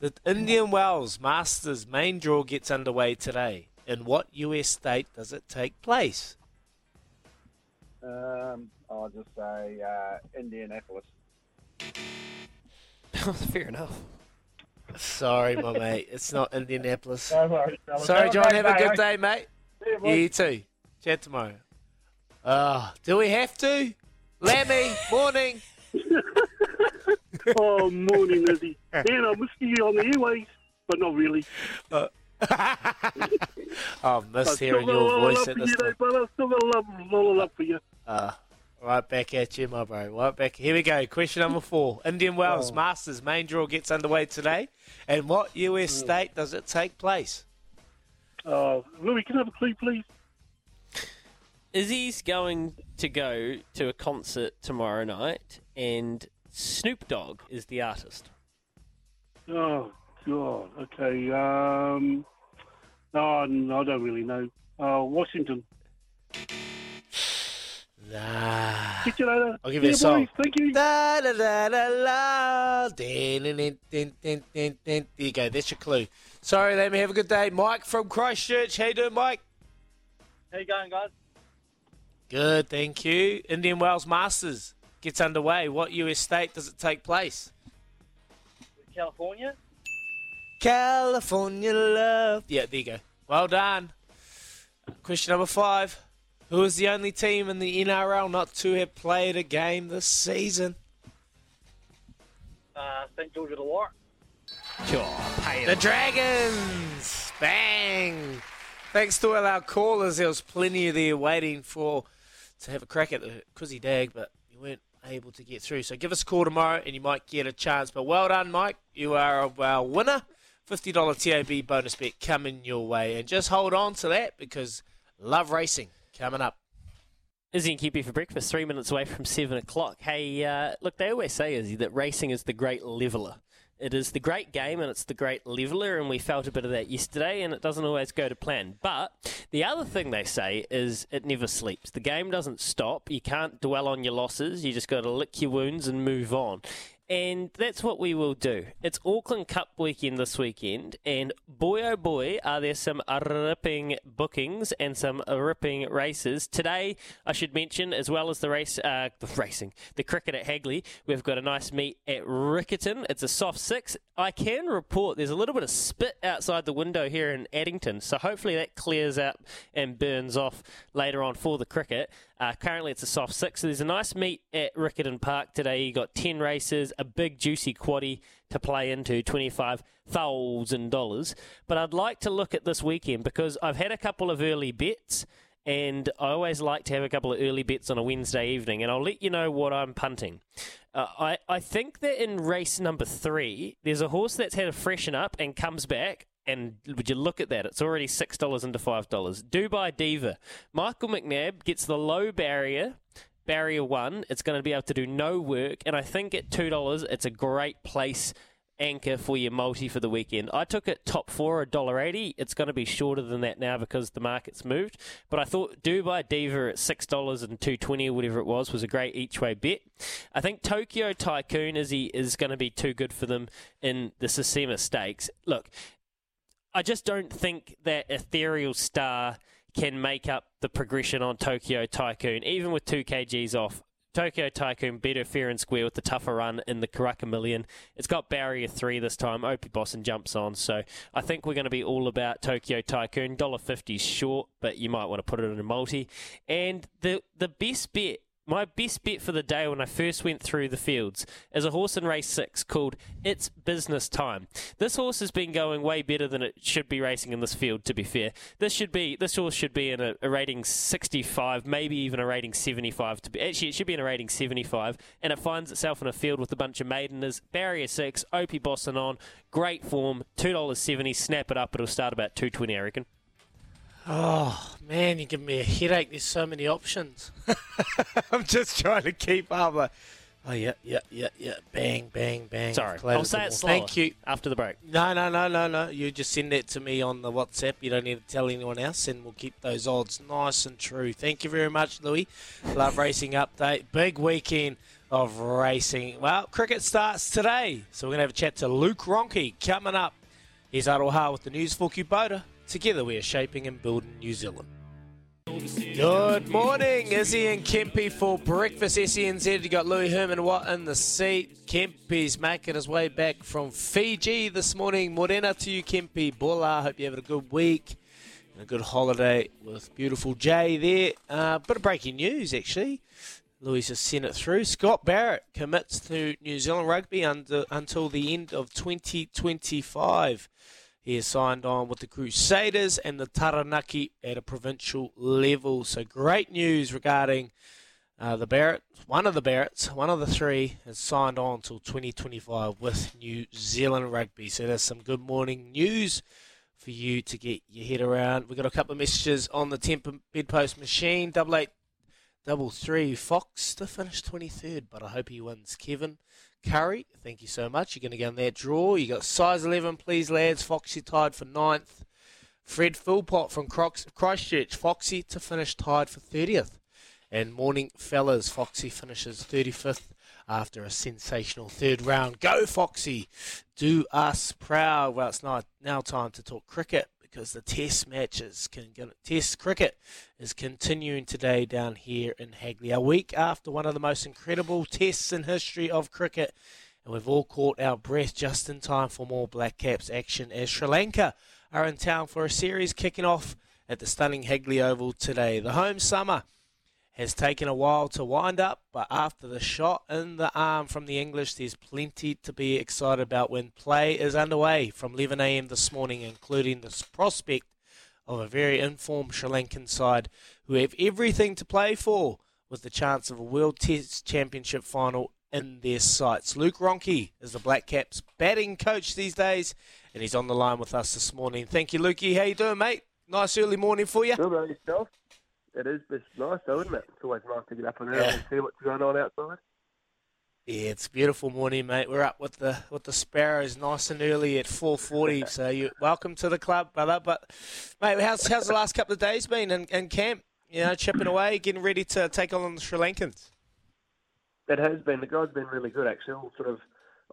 The Indian Wells Masters main draw gets underway today. In what US state does it take place? Um, I'll just say uh, Indianapolis. Fair enough. Sorry, my mate. It's not Indianapolis. No worries, fellas. Sorry, John. Have a good day, day, mate. eh? Yeah, Yeah, you too. Chat tomorrow. Ah, do we have to? Lammy, morning. Oh, morning, Izzy. Man, I missed you on the airways, but not really. Uh, Oh, I miss I've still hearing your voice love at for this you, time. though, brother. Still got a lot, lot of love for you. Uh, right back at you, my bro. Right back. Here we go. Question number four. Indian Wells Oh. Masters main draw gets underway today. And what US state does it take place? Oh, Louis, can I have a clue, please? Izzy's going to go to a concert tomorrow night, and Snoop Dogg is the artist. Oh, God. Okay. Um, no, no, I don't really know. Uh, Washington. Nah. Catch you later. I'll give you a song. boys, Thank you. Da, da, da, da, la. Din, din, din, din, din, din, din. There you go. That's your clue. Sorry, let me have a good day. Mike from Christchurch. How you doing, Mike? How you going, guys? Good, thank you. Indian Wells Masters gets underway. What US state does it take place? California? California love. Yeah, there you go. Well done. Question number five. Who is the only team in the NRL not to have played a game this season? Uh, St. George Illawarra. Sure, pay The Dragons! Bang! Thanks to all our callers, there was plenty of there waiting for to have a crack at the Cuzzy Dag, but you weren't able to get through. So give us a call tomorrow and you might get a chance. But well done, Mike. You are our winner. $50 TAB bonus bet coming your way. And just hold on to that because love racing coming up. Izzy and Kippy for breakfast, three minutes away from seven o'clock. Hey, uh, look, they always say, Izzy, that racing is the great leveller. It is the great game and it's the great leveller, and we felt a bit of that yesterday, and it doesn't always go to plan. But the other thing they say is it never sleeps. The game doesn't stop. You can't dwell on your losses. You just got to lick your wounds and move on. And that's what we will do. It's Auckland Cup weekend this weekend, and boy oh boy, are there some ripping bookings and some ripping races. Today, I should mention, as well as the race, uh, the racing, the cricket at Hagley, we've got a nice meet at Riccarton. It's a soft six. I can report there's a little bit of spit outside the window here in Addington, so hopefully that clears up and burns off later on for the cricket. Uh, currently, it's a soft six. So there's a nice meet at Riccarton Park today. You got 10 races, a big juicy quaddy to play into, $25,000. But I'd like to look at this weekend because I've had a couple of early bets. And I always like to have a couple of early bets on a Wednesday evening, and I'll let you know what I'm punting. Uh, I, I think that in race number three, there's a horse that's had a freshen up and comes back. And would you look at that? It's already six dollars into five dollars. Dubai Diva, Michael McNab gets the low barrier, barrier one. It's going to be able to do no work, and I think at two dollars, it's a great place anchor for your multi for the weekend. I took it top four, a dollar eighty. It's going to be shorter than that now because the market's moved. But I thought Dubai Diva at six dollars and two twenty or whatever it was was a great each way bet. I think Tokyo Tycoon is he is going to be too good for them in the Sistema Stakes. Look, I just don't think that Ethereal Star can make up the progression on Tokyo Tycoon, even with two kgs off. Tokyo Tycoon better fair and square with the tougher run in the Karaka Million. It's got barrier three this time. Opie Bosson jumps on, so I think we're going to be all about Tokyo Tycoon. Dollar fifty short, but you might want to put it in a multi. And the the best bet my best bet for the day when I first went through the fields is a horse in race six called It's Business Time. This horse has been going way better than it should be racing in this field, to be fair. This should be this horse should be in a, a rating 65, maybe even a rating 75 to be actually it should be in a rating 75, and it finds itself in a field with a bunch of maideners, barrier six, Opie Bosson on, great form, two dollars seventy, snap it up, it'll start about two twenty I reckon. Oh man, you give me a headache. There's so many options. I'm just trying to keep up. Like, oh yeah, yeah, yeah, yeah. Bang, bang, bang. Sorry, Collated I'll say them it all. slower Thank you. after the break. No, no, no, no, no. You just send that to me on the WhatsApp. You don't need to tell anyone else, and we'll keep those odds nice and true. Thank you very much, Louis. Love Racing Update. Big weekend of racing. Well, cricket starts today, so we're going to have a chat to Luke Ronchi coming up. He's Aroha with the news for Kubota. Together we are shaping and building New Zealand. Good morning, Izzy and Kempy for breakfast. SENZ, you got Louis Herman Watt in the seat. Kempy's making his way back from Fiji this morning. Morena to you, Kempy. Bola, hope you're having a good week and a good holiday with beautiful Jay there. Uh, bit of breaking news, actually. Louis has sent it through. Scott Barrett commits to New Zealand rugby under, until the end of 2025. He has signed on with the Crusaders and the Taranaki at a provincial level. So great news regarding uh, the Barrett. One of the Barretts, one of the three, has signed on till 2025 with New Zealand Rugby. So that's some good morning news for you to get your head around. We've got a couple of messages on the temper bedpost machine. Double eight, double three. Fox to finish 23rd, but I hope he wins. Kevin Curry, thank you so much. You're going to go in that draw. You got size 11, please, lads. Foxy tied for ninth. Fred Philpott from Christchurch. Foxy to finish tied for 30th. And Morning Fellas, Foxy finishes 35th after a sensational third round. Go, Foxy! Do us proud. Well, it's now time to talk cricket because the test matches can get test cricket is continuing today down here in Hagley. A week after one of the most incredible tests in history of cricket, and we've all caught our breath just in time for more Black Caps action as Sri Lanka are in town for a series kicking off at the stunning Hagley Oval today. The home summer has taken a while to wind up, but after the shot in the arm from the English, there's plenty to be excited about when play is underway from 11 a.m. this morning, including the prospect of a very informed Sri Lankan side who have everything to play for with the chance of a World Test Championship final in their sights. Luke Ronchi is the Black Caps batting coach these days, and he's on the line with us this morning. Thank you, Lukey. How you doing, mate? Nice early morning for you. Good about yourself it is it's nice though, isn't it? It's always nice to get up and early yeah. and see what's going on outside. Yeah, it's a beautiful morning, mate. We're up with the with the sparrows nice and early at four forty. so you welcome to the club, brother. But mate, how's how's the last couple of days been in, in camp? You know, chipping away, getting ready to take on the Sri Lankans. It has been. The guys been really good actually. All sort of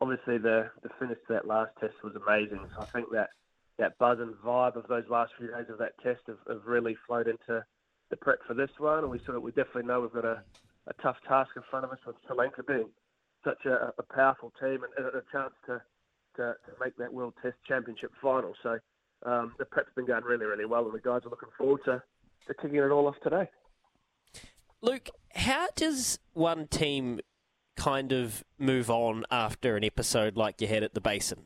obviously the the finish to that last test was amazing. So I think that that buzz and vibe of those last few days of that test have, have really flowed into the prep for this one, and we sort of we definitely know we've got a, a tough task in front of us with Sri Lanka being such a, a powerful team and, and, a chance to, to, to make that World Test Championship final. So um, the prep's been going really, really well, and the guys are looking forward to, to kicking it all off today. Luke, how does one team kind of move on after an episode like you had at the basin.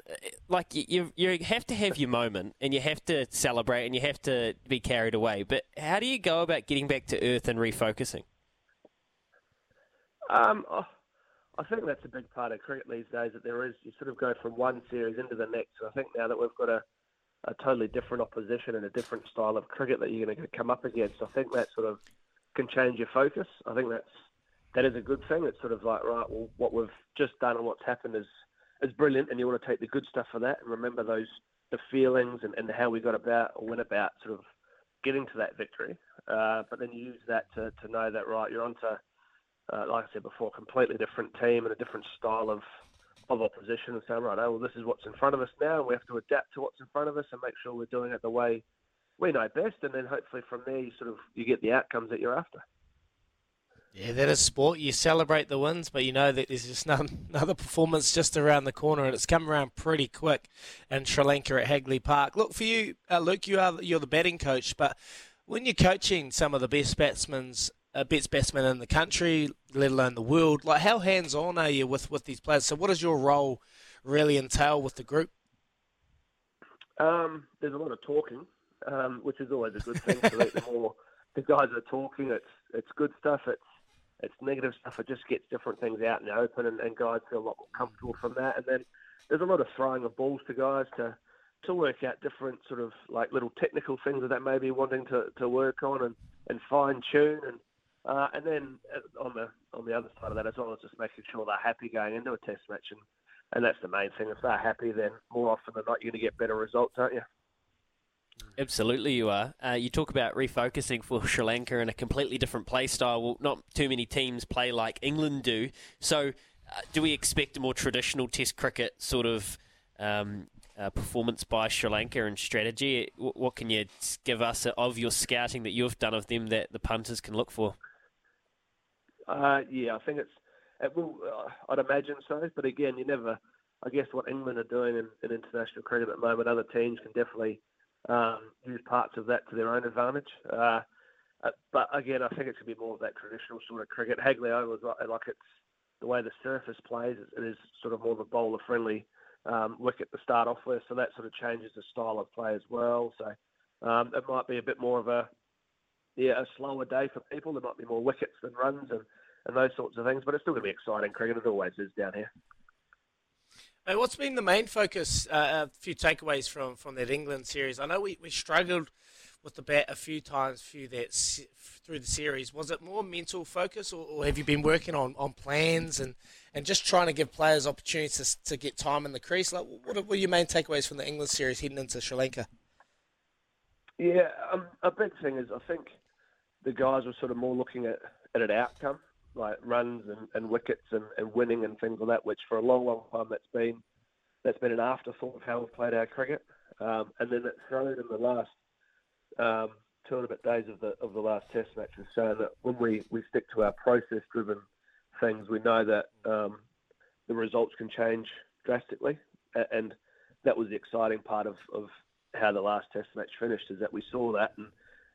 Like you, you have to have your moment, and you have to celebrate, and you have to be carried away. But how do you go about getting back to earth and refocusing? Um, oh, I think that's a big part of cricket these days. That there is, you sort of go from one series into the next. I think now that we've got a, a totally different opposition and a different style of cricket that you're going to come up against, I think that sort of can change your focus. I think that's that is a good thing. It's sort of like, right, well, what we've just done and what's happened is is brilliant, and you want to take the good stuff for that and remember those the feelings and, and how we got about or went about sort of getting to that victory. Uh, but then you use that to, to know that right, you're onto, uh, like I said before, a completely different team and a different style of of opposition, and saying right, oh, well, this is what's in front of us now, and we have to adapt to what's in front of us and make sure we're doing it the way we know best, and then hopefully from there you sort of you get the outcomes that you're after. Yeah, that is sport. You celebrate the wins, but you know that there's just another performance just around the corner, and it's come around pretty quick in Sri Lanka at Hagley Park. Look for you, uh, Luke. You are you're the batting coach, but when you're coaching some of the best batsmen, uh, best batsmen in the country, let alone the world, like how hands on are you with with these players? So, what does your role really entail with the group? Um, there's a lot of talking, um, which is always a good thing. so the more the guys are talking, it's it's good stuff. It's it's negative stuff. It just gets different things out in the open, and, and guys feel a lot more comfortable from that. And then there's a lot of throwing of balls to guys to to work out different sort of like little technical things that they may be wanting to, to work on and, and fine tune and uh, and then uh, on the on the other side of that as well as just making sure they're happy going into a test match and, and that's the main thing. If they're happy, then more often than not you're going to get better results, aren't you? Absolutely, you are. Uh, you talk about refocusing for Sri Lanka in a completely different play style. Well, not too many teams play like England do. So, uh, do we expect a more traditional Test cricket sort of um, uh, performance by Sri Lanka and strategy? what can you give us of your scouting that you've done of them that the punters can look for? Uh, yeah, I think it's. It will. Uh, I'd imagine so, but again, you never. I guess what England are doing in, in international cricket at the moment, other teams can definitely um, use parts of that to their own advantage. Uh, uh, but again, I think it's going to be more of that traditional sort of cricket. Hagley Oval like, like it's the way the surface plays. It is sort of more of a bowler-friendly um, wicket to start off with, so that sort of changes the style of play as well. So um, it might be a bit more of a yeah a slower day for people. There might be more wickets than runs and, and those sorts of things, but it's still going to be exciting cricket. It always is down here. Hey, what's been the main focus? Uh, a few takeaways from, from that England series. I know we, we struggled with the bat a few times through that through the series. Was it more mental focus, or, or, have you been working on, on plans and, and just trying to give players opportunities to, to get time in the crease? Like, what were your main takeaways from the England series heading into Sri Lanka? Yeah, um, a big thing is I think the guys were sort of more looking at, at an outcome, like runs and, and wickets and, and winning and things like that, which for a long, long time that's been that's been an afterthought of how we've played our cricket. Um, and then it showed in the last um, two and a bit days of the of the last Test match has shown that when we, we stick to our process driven things, we know that um, the results can change drastically, and that was the exciting part of, of how the last Test match finished is that we saw that and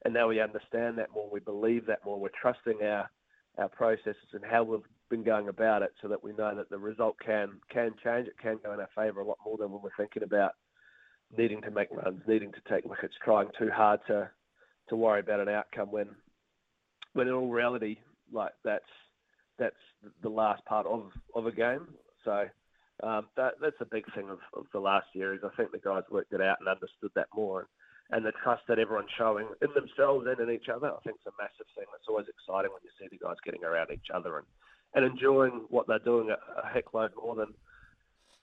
and now we understand that more, we believe that more, we're trusting our our processes and how we've been going about it, so that we know that the result can can change, it can go in our favour a lot more than when we're thinking about needing to make runs, needing to take wickets, trying too hard to to worry about an outcome when when in all reality, like that's that's the last part of, of a game. So um, that that's a big thing of, of the last year is I think the guys worked it out and understood that more. And, the trust that everyone's showing in themselves and in each other, I think is a massive thing. It's always exciting when you see the guys getting around each other and, and enjoying what they're doing a, a heck load more than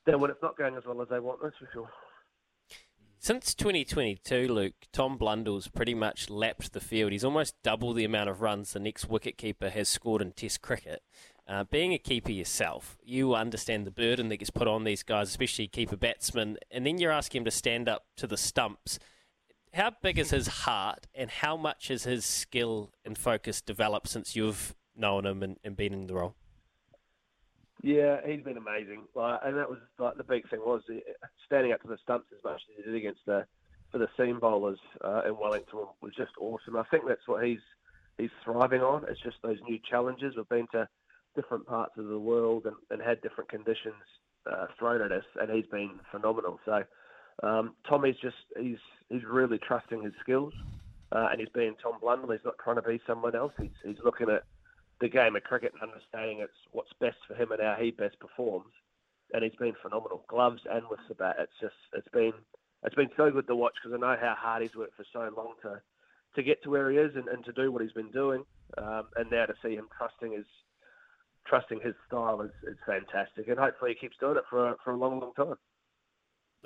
than when it's not going as well as they want. That's for sure. Since 2022, Luke, Tom Blundell's pretty much lapped the field. He's almost double the amount of runs the next wicketkeeper has scored in Test cricket. Uh, being a keeper yourself, you understand the burden that gets put on these guys, especially keeper batsmen, and then you're asking him to stand up to the stumps. How big is his heart, and how much has his skill and focus developed since you've known him and, and been in the role? Yeah, he's been amazing. Like, and that was like the big thing was standing up to the stumps as much as he did against the for the seam bowlers uh, in Wellington was just awesome. I think that's what he's he's thriving on. It's just those new challenges. We've been to different parts of the world and, and had different conditions uh, thrown at us, and he's been phenomenal. So um, Tommy's just he's he's really trusting his skills, uh, and he's being Tom Blundell. He's not trying to be someone else. He's he's looking at the game of cricket and understanding it's what's best for him and how he best performs. And he's been phenomenal, gloves and with the bat. It's just it's been it's been so good to watch because I know how hard he's worked for so long to to get to where he is and, and to do what he's been doing. Um, and now to see him trusting his trusting his style is, is fantastic. And hopefully he keeps doing it for for a long, long time.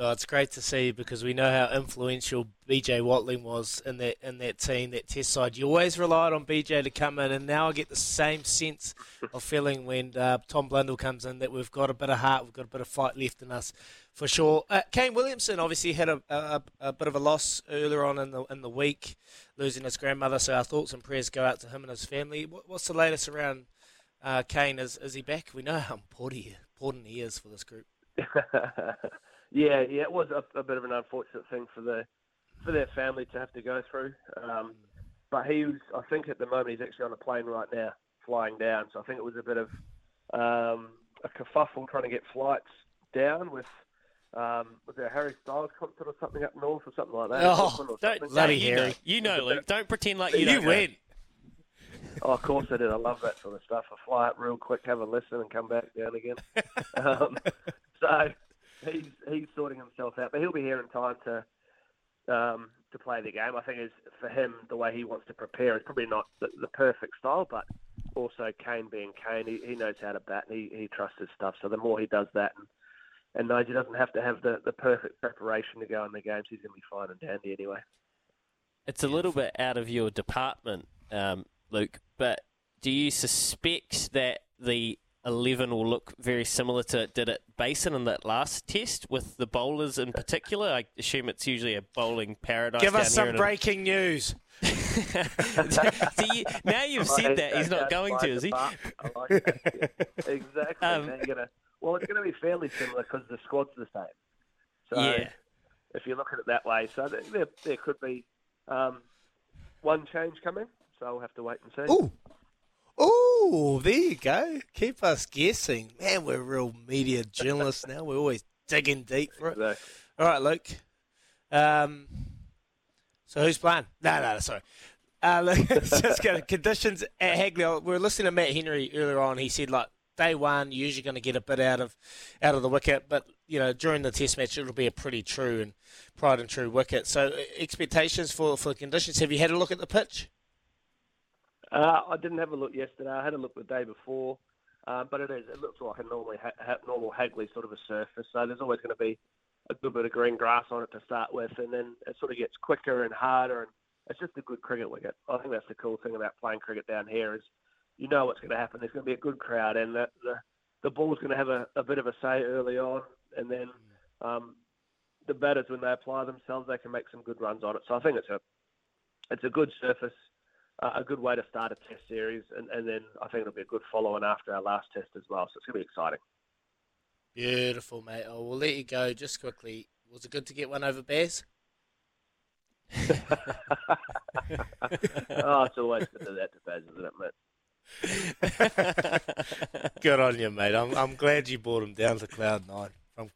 Oh, it's great to see you because we know how influential BJ Watling was in that in that team, that Test side. You always relied on BJ to come in, and now I get the same sense of feeling when uh, Tom Blundell comes in that we've got a bit of heart, we've got a bit of fight left in us, for sure. Uh, Kane Williamson obviously had a, a, a, bit of a loss earlier on in the in the week, losing his grandmother. So our thoughts and prayers go out to him and his family. What, what's the latest around uh, Kane? Is is he back? We know how important he, important he is for this group. Yeah, yeah, it was a, a, bit of an unfortunate thing for the for their family to have to go through. Um, but he was, I think, at the moment he's actually on a plane right now, flying down. So I think it was a bit of um, a kerfuffle trying to get flights down with. Um, was there a Harry Styles concert or something up north or something like that? Oh, don't, bloody you Harry! Know, you know, Luke. Don't pretend like you, you went. Oh, of course I did. I love that sort of stuff. I fly up real quick, have a listen, and come back down again. um, so he's he's sorting himself out, but he'll be here in time to um, to play the game. I think is for him the way he wants to prepare is probably not the, the perfect style, but also Kane being Kane, he, he knows how to bat and he, he trusts his stuff. So the more he does that and and knows he doesn't have to have the, the perfect preparation to go in the games, he's going to be fine and dandy anyway. It's a little bit out of your department, um, Luke, but do you suspect that the 11 will look very similar to it did at Basin in that last test with the bowlers in particular. I assume it's usually a bowling paradise. Give us some breaking news. See, now you've said that, he's not going to, is he? Like yeah. Exactly. Um, gonna, well, it's going to be fairly similar because the squad's the same. So yeah. if you look at it that way, so there, there could be um, one change coming, so we'll have to wait and see. Ooh. Oh, there you go. Keep us guessing. Man, we're real media journalists now. We're always digging deep for it. Exactly. All right, Luke. Um, so who's playing? No, no, no sorry. Uh, look, just got conditions at Hagley. We were listening to Matt Henry earlier on. He said like day one, you're usually going to get a bit out of out of the wicket, but you know during the Test match, it'll be a pretty true and pride and true wicket. So expectations for for the conditions. Have you had a look at the pitch? Uh, I didn't have a look yesterday. I had a look the day before, uh, but it is. It looks like a normally ha- normal Hagley sort of a surface. So there's always going to be a good bit of green grass on it to start with, and then it sort of gets quicker and harder, and it's just a good cricket wicket. I think that's the cool thing about playing cricket down here is you know what's going to happen. There's going to be a good crowd, and the the, the ball's going to have a, a bit of a say early on, and then um, the batters when they apply themselves, they can make some good runs on it. So I think it's a it's a good surface, a good way to start a test series, and, and then I think it'll be a good follow-on after our last test as well. So it's going to be exciting. Beautiful, mate. Oh, we'll let you go just quickly. Was it good to get one over Baz? oh, it's always good to do that to Baz, isn't it, mate? Good on you, mate. I'm, I'm glad you brought him down to cloud nine. From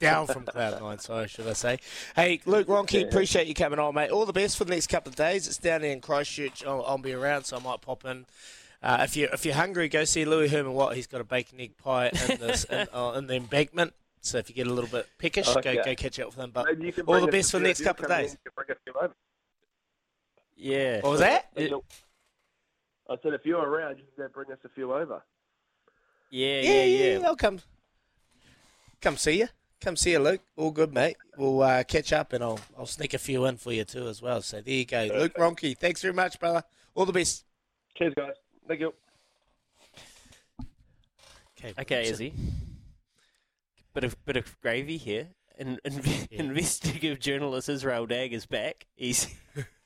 down from cloud nine, sorry, should I say? Hey, Luke Ronchi, appreciate you coming on, mate. All the best for the next couple of days. It's down there in Christchurch. I'll, I'll be around, so I might pop in. Uh, if you if you're hungry, go see Louis Herman Watt. He's got a bacon egg pie in this in, uh, in the embankment. So if you get a little bit peckish, Okay. go go catch up with him. But Maybe you can all the best for the next couple of days. you can bring a few over. Yeah. What was that? I said if you're around, you can bring us a few over. Yeah, yeah, yeah, I'll come. Come see you. Come see you, Luke. All good, mate. We'll uh, catch up, and I'll I'll sneak a few in for you too as well. So there you go, Luke Ronchi. Thanks very much, brother. All the best. Cheers, guys. Thank you. Okay, Okay, Izzy. Bit of bit of gravy here. In, in, Investigative journalist Israel Dagg is back. He's.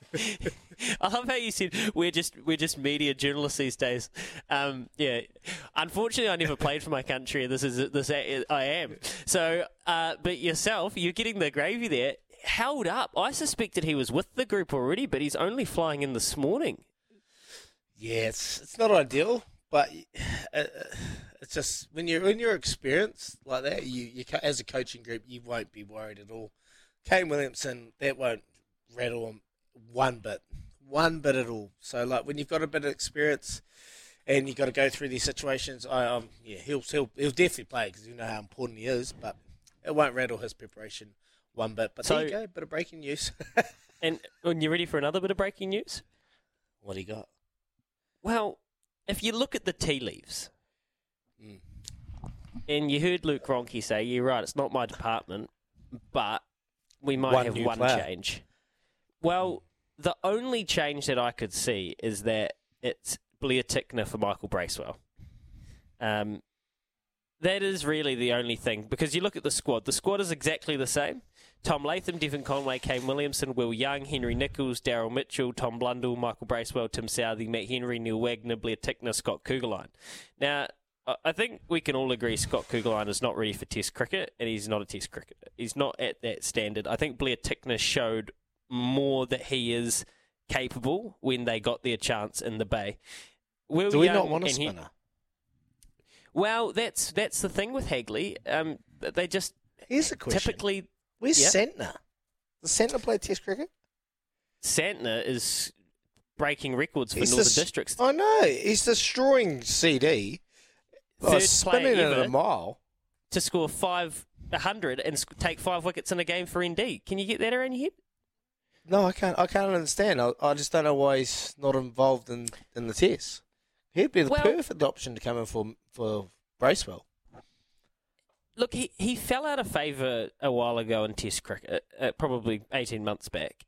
I love how you said we're just we're just media journalists these days. Um, yeah, unfortunately, I never played for my country, this is this I am. So, uh, but yourself, you're getting the gravy there. Held up. I suspected he was with the group already, but he's only flying in this morning. Yeah, it's it's not ideal, but uh, it's just when you're when you're experienced like that, you you as a coaching group, you won't be worried at all. Kane Williamson, that won't rattle him one bit, one bit at all. So like when you've got a bit of experience and you've got to go through these situations, I um yeah he'll he'll he'll definitely play because you know how important he is, but it won't rattle his preparation one bit. But So- there you go, bit of breaking news. And when you ready for another bit of breaking news? what do you got? Well, if you look at the tea leaves, Mm. and you heard Luke Ronchi say, "You're right, it's not my department, but we might One have one player. change." Well, the only change that I could see is that it's Blair Tickner for Michael Bracewell. Um, that is really the only thing because you look at the squad. The squad is exactly the same. Tom Latham, Devon Conway, Kane Williamson, Will Young, Henry Nicholls, Daryl Mitchell, Tom Blundell, Michael Bracewell, Tim Southee, Matt Henry, Neil Wagner, Blair Tickner, Scott Kuggeleijn. Now, I- I think we can all agree Scott Kuggeleijn is not ready for Test cricket, and he's not a Test cricketer. He's not at that standard. I think Blair Tickner showed more that he is capable when they got their chance in the Bay. Will Do we not want a spinner? well, that's that's the thing with Hagley. Um, they just Here's the question. typically Where's Yeah. Santner? Does Santner play Test cricket? Santner is breaking records for He's Northern the Districts. I know. He's destroying CD. Oh, Third spinning it a mile. to score five hundred and take five wickets in a game for ND. Can you get that around your head? No, I can't. I can't understand. I, I just don't know why he's not involved in, in the test. He'd be the Well- perfect option to come in for for Bracewell. Look, he, he fell out of favour a while ago in Test cricket, uh, probably 18 months back.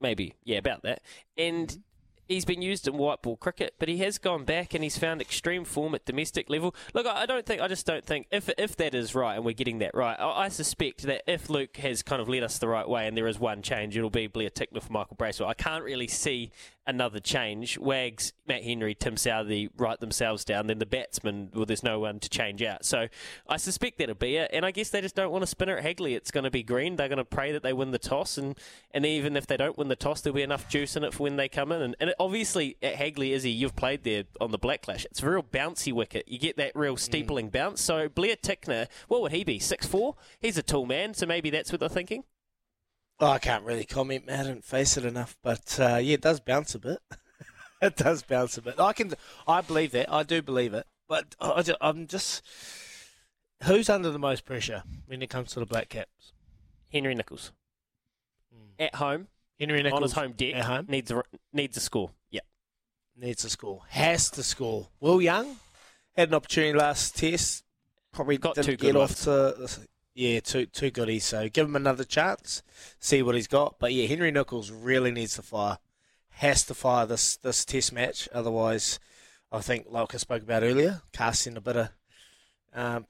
Maybe, yeah, about that. And he's been used in white ball cricket, but he has gone back and he's found extreme form at domestic level. Look, I don't think, I just don't think, if if that is right and we're getting that right, I, I suspect that if Luke has kind of led us the right way and there is one change, it'll be Blair Tickner for Michael Bracewell. I can't really see another change. Wags, Matt Henry, Tim Southee write themselves down. Then the batsman, well, there's no one to change out. So I suspect that'll be it. And I guess they just don't want to spin it at Hagley. It's going to be green. They're going to pray that they win the toss. And, and even if they don't win the toss, there'll be enough juice in it for when they come in. And, and obviously at Hagley, Izzy, you've played there on the Blacklash. It's a real bouncy wicket. You get that real steepling mm. bounce. So Blair Tickner, what would he be? Six four? He's a tall man. So maybe that's what they're thinking. Oh, I can't really comment, man. I didn't face it enough, but uh, yeah, it does bounce a bit. it does bounce a bit. I can, I believe that. I do believe it, but I, am just. Who's under the most pressure when it comes to the Black Caps? Henry Nicholls. At home, Henry Nicholls on his home deck, at home needs a needs a score. Yeah, needs to score. Has to score. Will Young had an opportunity last test. Probably Got didn't two get good off to. Yeah, two two goodies. So give him another chance, see what he's got. But yeah, Henry Nicholls really needs to fire. Has to fire this this test match. Otherwise, I think like I spoke about earlier, casting a bit of um,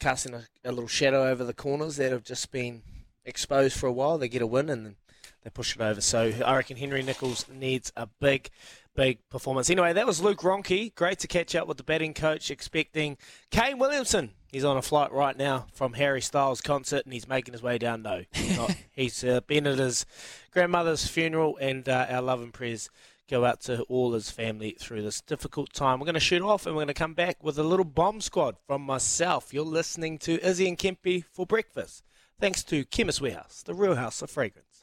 casting a, a little shadow over the corners that have just been exposed for a while. They get a win and they push it over. So I reckon Henry Nicholls needs a big, big performance. Anyway, that was Luke Ronchi. Great to catch up with the batting coach, expecting Kane Williamson. He's on a flight right now from Harry Styles' concert, and he's making his way down. No, he's not. he's uh, been at his grandmother's funeral, and uh, our love and prayers go out to all his family through this difficult time. We're going to shoot off, and we're going to come back with a little bomb squad from myself. You're listening to Izzy and Kempy for breakfast. Thanks to Chemist Warehouse, the real house of fragrance.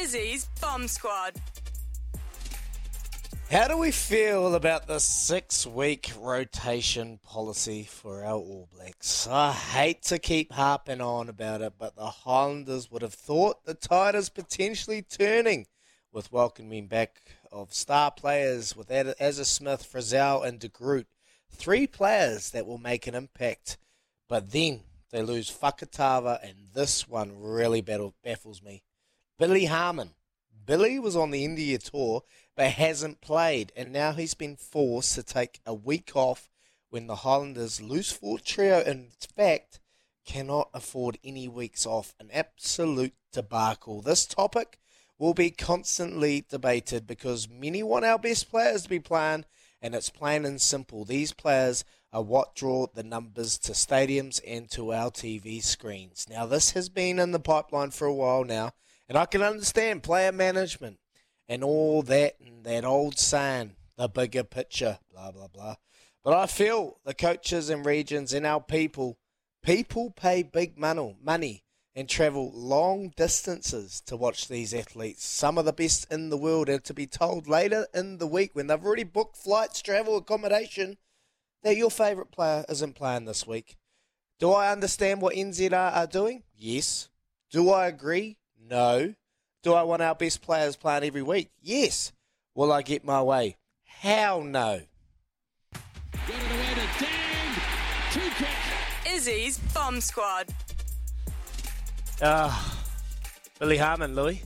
Izzy's Bomb Squad. How do we feel about the six week rotation policy for our All Blacks? I hate to keep harping on about it, but the Highlanders would have thought the tide is potentially turning with welcoming back of star players with Azza Smith, Frizzell, and De Groot. Three players that will make an impact. But then they lose Fakatava, and this one really baffles me. Billy Harmon. Billy was on the India tour but hasn't played, and now he's been forced to take a week off when the Highlanders' loose four trio, in fact, cannot afford any weeks off. An absolute debacle. This topic will be constantly debated because many want our best players to be playing, and it's plain and simple. These players are what draw the numbers to stadiums and to our TV screens. Now, this has been in the pipeline for a while now, and I can understand player management and all that and that old saying, the bigger picture, blah, blah, blah. But I feel the coaches and regions and our people, people pay big money, money and travel long distances to watch these athletes, some of the best in the world, and to be told later in the week when they've already booked flights, travel, accommodation, that your favourite player isn't playing this week. Do I understand what NZR are doing? Yes. Do I agree? No. Do I want our best players playing every week? Yes. Will I get my way? Hell no. Izzy's Bomb Squad. Uh, Billy Harmon, Louis.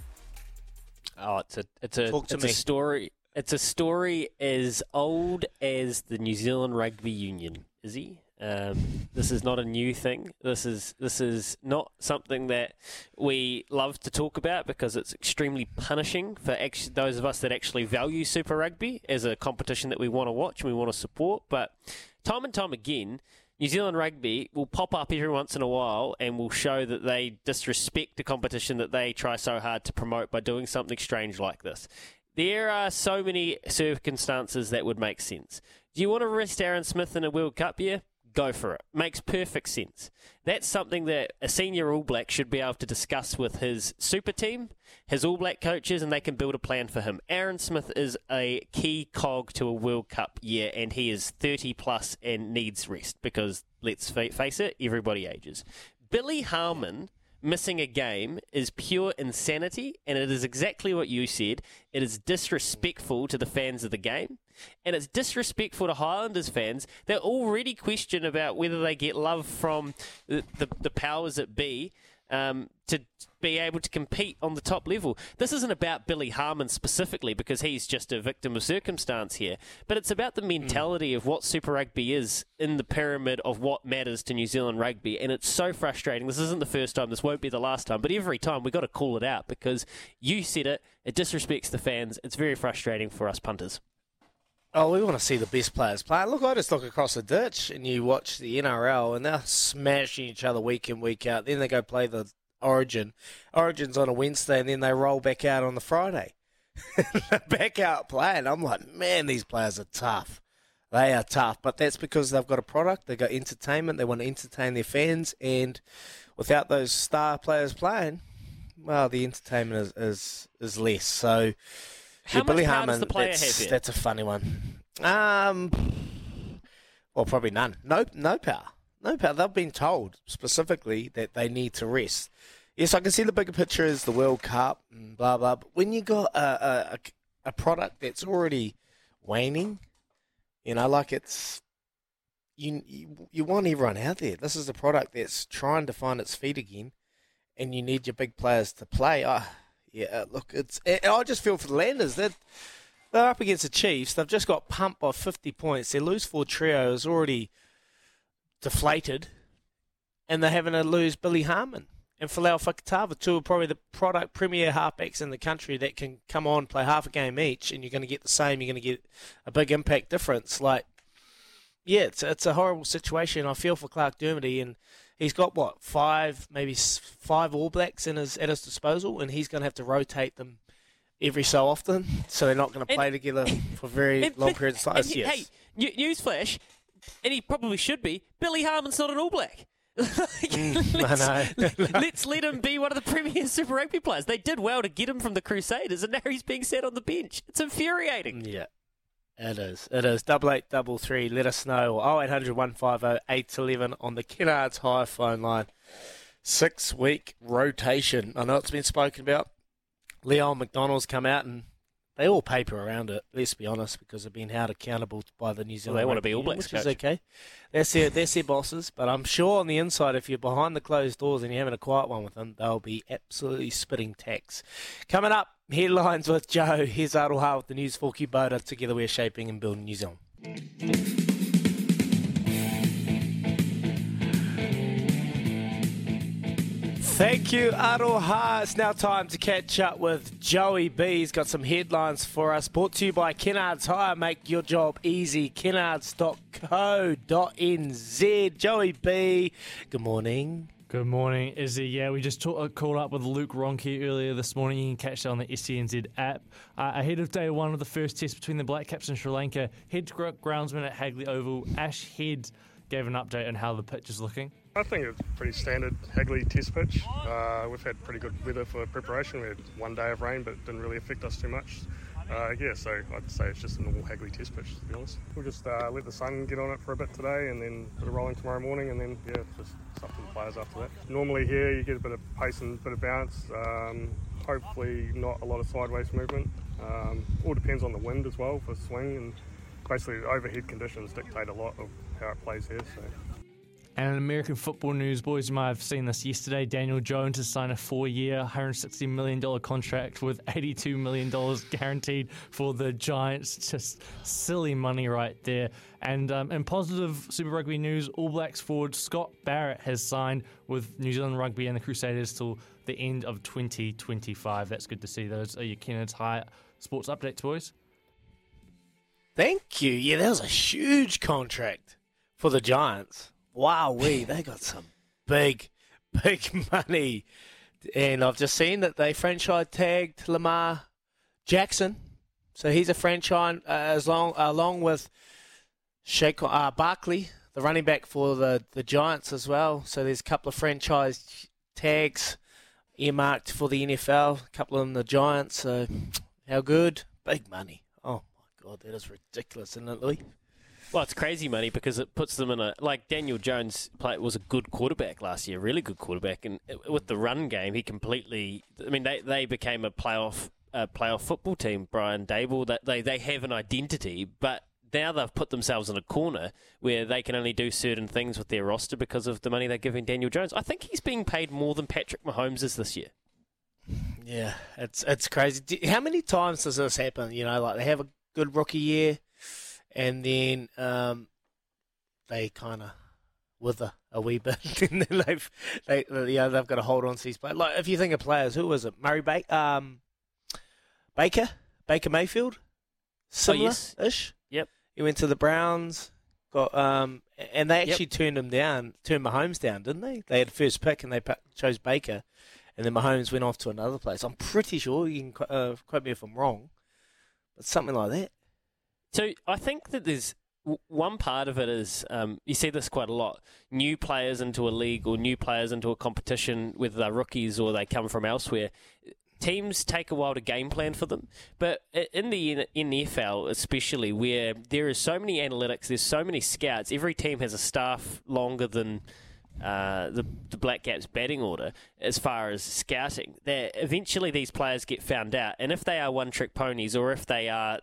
Oh, it's a it's a Talk to it's me. a story. It's a story as old as the New Zealand Rugby Union. Is he? Um, this is not a new thing. This is this is not something that we love to talk about because it's extremely punishing for those of us that actually value Super Rugby as a competition that we want to watch and we want to support. But time and time again, New Zealand Rugby will pop up every once in a while and will show that they disrespect the competition that they try so hard to promote by doing something strange like this. There are so many circumstances that would make sense. Do you want to rest Aaron Smith in a World Cup year? Go for it. Makes perfect sense. That's something that a senior All Black should be able to discuss with his super team, his All Black coaches, and they can build a plan for him. Aaron Smith is a key cog to a World Cup year, and he is 30 plus and needs rest because, let's fa- face it, everybody ages. Billy Harmon missing a game is pure insanity, and it is exactly what you said. It is disrespectful to the fans of the game, and it's disrespectful to Highlanders fans that already question about whether they get love from the, the, the powers that be. Um, to be able to compete on the top level. This isn't about Billy Harmon specifically because he's just a victim of circumstance here, but it's about the mentality of what Super Rugby is in the pyramid of what matters to New Zealand rugby. And it's so frustrating. This isn't the first time, this won't be the last time, but every time we've got to call it out because you said it, it disrespects the fans. It's very frustrating for us punters. Oh, we want to see the best players play. Look, I just look across the ditch and you watch the NRL and they're smashing each other week in, week out. Then they go play the Origin. Origin's on a Wednesday and then they roll back out on the Friday. back out playing. I'm like, man, these players are tough. They are tough, but that's because they've got a product. They've got entertainment. They want to entertain their fans, and without those star players playing, well, the entertainment is is, is less. So, How yeah, Billy Harmon, the player that's, that's a funny one. Um, well, probably none. No, no power. No power. They've been told specifically that they need to rest. Yes, I can see the bigger picture is the World Cup and blah blah. But when you got a a, a, product that's already waning, you know, like it's you, you you want everyone out there. This is a product that's trying to find its feet again, and you need your big players to play. Uh, yeah, look, it's. and I just feel for the Landers that they're up against the Chiefs. They've just got pumped by fifty points. Their lose four trio is already deflated, and they're having to lose Billy Harmon and Folau Fakatava, two of probably the product premier halfbacks in the country that can come on, play half a game each, and you're going to get the same. You're going to get a big impact difference. Like, yeah, it's it's a horrible situation. I feel for Clark Dermody, and he's got what five, maybe five All Blacks in his at his disposal, and he's going to have to rotate them every so often, so they're not going to play together for very And- long periods of time. and, Yes. Hey, newsflash, and he probably should be. Billy Harmon's not an All Black. Mm, let's, I know. let's let him be one of the premier Super Rugby players. They did well to get him from the Crusaders, and now he's being sat on the bench. It's infuriating. Yeah. It is. It is. Double eight double three. Let us know. Oh, five oh eight eleven on the Kennards Hire phone line. Six week rotation. I know it's been spoken about. Leon MacDonald's come out and they all paper around it. Let's be honest, because they've been held accountable by the New Zealand. they wanna be All Blacks, which is okay. That's their that's their bosses. But I'm sure on the inside, if you're behind the closed doors and you're having a quiet one with them, they'll be absolutely spitting tax. Coming up, headlines with Joe. Here's Aroha with the news for Kubota. Together we're shaping and building New Zealand. Thank you, Aroha. It's now time to catch up with Joey B. He's got some headlines for us. Brought to you by Kennards Hire. Make your job easy. Kennards.co.nz. Joey B. Good morning. Good morning, Izzy. Yeah, we just talk, called up with Luke Ronchi earlier this morning. You can catch that on the SENZ app. Uh, ahead of day one of the first test between the Black Caps and Sri Lanka, head groundsman at Hagley Oval, Ash Head, gave an update on how the pitch is looking. I think it's pretty standard Hagley test pitch. Uh, we've had pretty good weather for preparation. We had one day of rain, but it didn't really affect us too much. Uh, yeah, so I'd say it's just a normal Hagley test pitch, to be honest. We'll just uh, let the sun get on it for a bit today and then put it rolling tomorrow morning, and then, yeah, just up to the players after that. Normally here you get a bit of pace and a bit of bounce. Um, hopefully not a lot of sideways movement. Um, all depends on the wind as well for swing, and basically overhead conditions dictate a lot of how it plays here. So. And in American football news, boys, you might have seen this yesterday. Daniel Jones has signed a four year, $160 million contract with $82 million guaranteed for the Giants. Just silly money right there. And um, in positive Super Rugby news, All Blacks forward Scott Barrett has signed with New Zealand Rugby and the Crusaders till the end of 2025. That's good to see. Those are your Kennard's Hire sports updates, boys. Thank you. Yeah, that was a huge contract for the Giants. Wow, we they got some big, big money. And I've just seen that they franchise tagged Lamar Jackson, so he's a franchise uh, as long along with Saquon uh, Barkley, the running back for the the Giants as well. So there's a couple of franchise tags earmarked for the NFL. A couple of them the Giants. So how good? Big money. Oh my god, that is ridiculous, isn't it, Louis? Well, it's crazy money because it puts them in a like Daniel Jones play, was a good quarterback last year, really good quarterback, and uh, with the run game, he completely. I mean, they they became a playoff a playoff football team. Brian Daboll that they they have an identity, but now they've put themselves in a corner where they can only do certain things with their roster because of the money they're giving Daniel Jones. I think he's being paid more than Patrick Mahomes is this year. Yeah, it's it's crazy. How many times does this happen? You know, like they have a good rookie year, and then um, they kind of wither a wee bit, and then they've they know they've got to hold on to these players. Like if you think of players, who was it? Murray ba- um, Baker, Baker Mayfield, similar yes. ish. Yep. He went to the Browns, got um, and they Yep. actually turned him down, turned Mahomes down, didn't they? They had first pick and they chose Baker, and then Mahomes went off to another place. I'm pretty sure you can uh, quote me if I'm wrong, but something like that. So I think that there's one part of it is um, you see this quite a lot. New players into a league or new players into a competition, whether they're rookies or they come from elsewhere. Teams take a while to game plan for them, but in the NFL especially, where there is so many analytics, there's so many scouts. Every team has a staff longer than uh, the the Black Caps batting order as far as scouting. That eventually these players get found out, and if they are one trick ponies or if they are,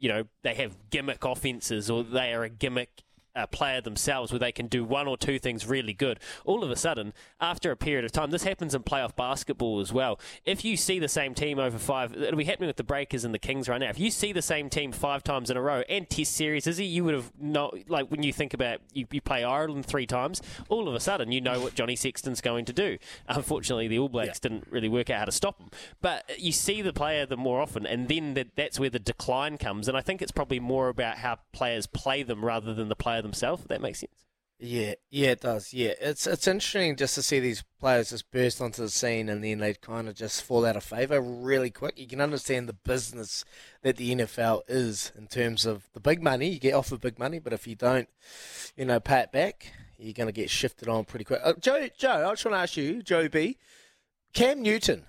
you know, they have gimmick offenses or they are a gimmick. Uh, player themselves, where they can do one or two things really good. All of a sudden, after a period of time, this happens in playoff basketball as well. If you see the same team over five, it'll be happening with the Breakers and the Kings right now. If you see the same team five times in a row and Test series, is it? You would have not like when you think about you, you play Ireland three times. All of a sudden, you know what Johnny Sexton's going to do. Unfortunately, the All Blacks didn't really work out how to stop him. But you see the player the more often, and then that that's where the decline comes. And I think it's probably more about how players play them rather than the player themselves. If that makes sense. Yeah, yeah, it does. Yeah, it's it's interesting just to see these players just burst onto the scene and then they kind of just fall out of favour really quick. You can understand the business that the NFL is in terms of the big money. You get off offered big money, but if you don't, you know, pay it back, you're going to get shifted on pretty quick. Uh, Joe, Joe, I just want to ask you, Joe B, Cam Newton.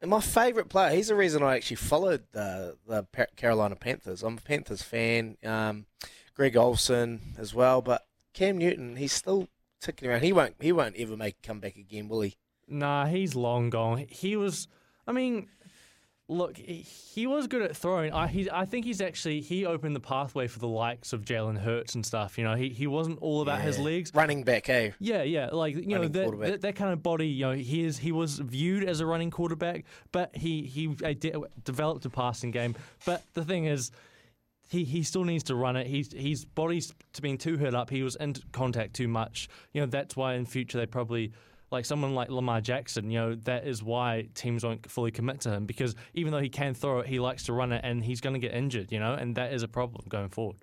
And my favourite player. He's the reason I actually followed the the Carolina Panthers. I'm a Panthers fan. Um, Greg Olsen as well, but Cam Newton, he's still ticking around. He won't. He won't ever make a comeback again, will he? Nah, he's long gone. He was. I mean, look, he he was good at throwing. I he, I think he's actually he opened the pathway for the likes of Jalen Hurts and stuff. You know, he he wasn't all about his legs. Running back, eh? Yeah, yeah, like you know that, that that kind of body. You know, he is he was viewed as a running quarterback, but he he uh, de- developed a passing game. But the thing is. He, he still needs to run it. He's his body's to being too hurt up. He was in contact too much. You know that's why in future they probably like someone like Lamar Jackson. You know that is why teams won't fully commit to him because even though he can throw it, he likes to run it, and he's going to get injured. You know, and that is a problem going forward.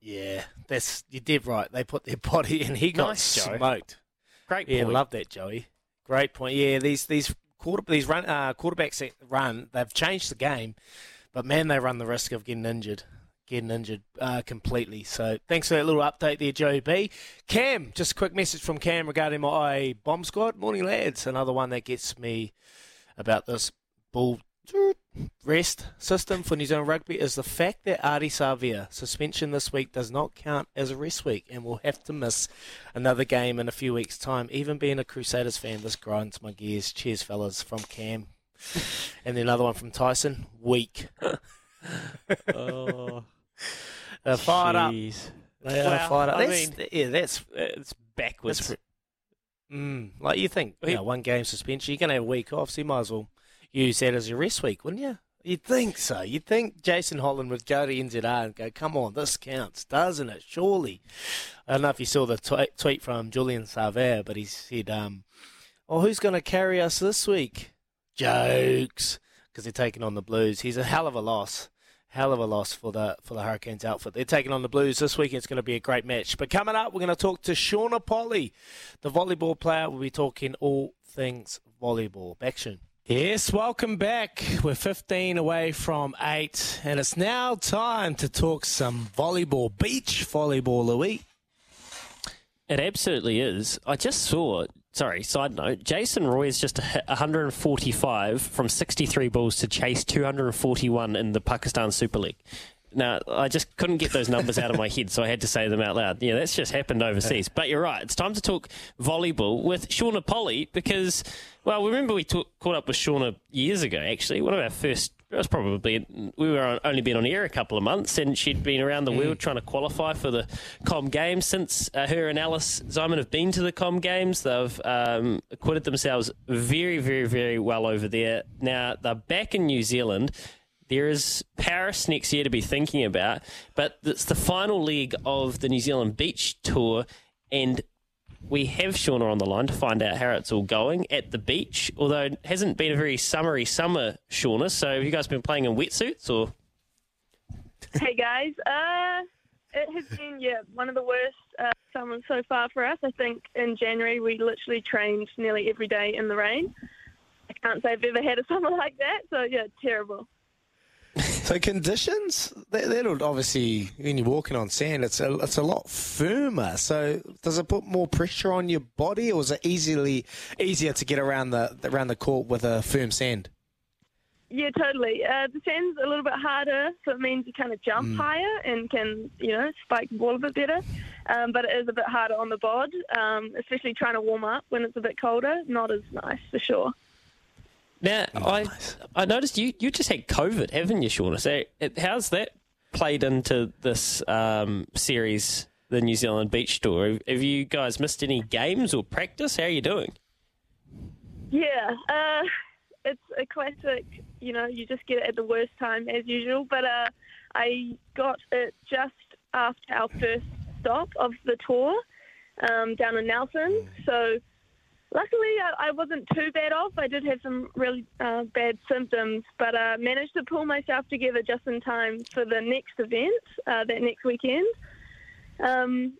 Yeah, that's you did right. They put their body in. He got Nice, smoked. Great Yeah, love that, Joey. Great point. Yeah, these these quarter these run uh, quarterbacks that run. They've changed the game, but man, they run the risk of getting injured, getting injured uh, completely. So thanks for that little update there, Joey B. Cam, just a quick message from Cam regarding my bomb squad. Morning, lads. Another one that gets me about this bull rest system for New Zealand Rugby is the fact that Ardie Savea suspension this week does not count as a rest week and will have to miss another game in a few weeks' time. Even being a Crusaders fan, this grinds my gears. Cheers, fellas, from Cam. and then another one from Tyson. Weak. oh, They're fired up. Jeez. They are Well, fired up. I That's- mean, yeah, that's it's backwards. That's Mm, like you think, you know, one game suspension, you're going to have a week off, so you might as well use that as your rest week, wouldn't you? You'd think so. You'd think Jason Holland would go to NZR and go, come on, this counts, doesn't it? Surely. I don't know if you saw the tw- tweet from Julian Savea, but he said, um, oh, who's going to carry us this week? Jokes. Because they're taking on the Blues. He's a hell of a loss. Hell of a loss for the for the Hurricanes outfit. They're taking on the Blues this week. It's going to be a great match. But coming up, we're going to talk to Shauna Polley, the volleyball player. We'll be talking all things volleyball. Back soon. Yes, welcome back. We're 15 away from 8, and it's now time to talk some volleyball, beach volleyball, Louis. It absolutely is. I just saw. Sorry, side note. Jason Roy is just hit 145 from 63 balls to chase 241 in the Pakistan Super League. Now, I just couldn't get those numbers out of my head, so I had to say them out loud. Yeah, that's just happened overseas. But you're right. It's time to talk volleyball with Shauna Polley because, well, remember we talk, caught up with Shauna years ago, actually. One of our first it was probably we were only been on air a couple of months, and she'd been around the world trying to qualify for the Com Games. Since uh, her and Alice Zeimann have been to the Com Games, they've um, acquitted themselves very, very, very well over there. Now they're back in New Zealand. There is Paris next year to be thinking about, but it's the final leg of the New Zealand Beach Tour, and we have Shauna on the line to find out how it's all going at the beach. Although it hasn't been a very summery summer, Shauna. So have you guys been playing in wetsuits or? hey guys, uh, it has been yeah one of the worst uh, summers so far for us. I think in January we literally trained nearly every day in the rain. I can't say I've ever had a summer like that. So yeah, terrible. So conditions that, that'll obviously when you're walking on sand, it's a it's a lot firmer. So does it put more pressure on your body, or is it easily easier to get around the around the court with a firm sand? Yeah, totally. Uh, the sand's a little bit harder, so it means you kind of jump Mm. higher and can, you know, spike the ball a bit better. Um, but it is a bit harder on the bod, um, especially trying to warm up when it's a bit colder. Not as nice for sure. Now I I noticed you you just had COVID, haven't you, Shauna? So how's that played into this um, series, the New Zealand Beach Tour? Have, have you guys missed any games or practice? How are you doing? Yeah, uh, it's a classic. You know, you just get it at the worst time as usual. But uh, I got it just after our first stop of the tour um, down in Nelson. So luckily, I, I wasn't too bad off. I did have some really uh, bad symptoms, but uh, managed to pull myself together just in time for the next event uh, that next weekend. Um,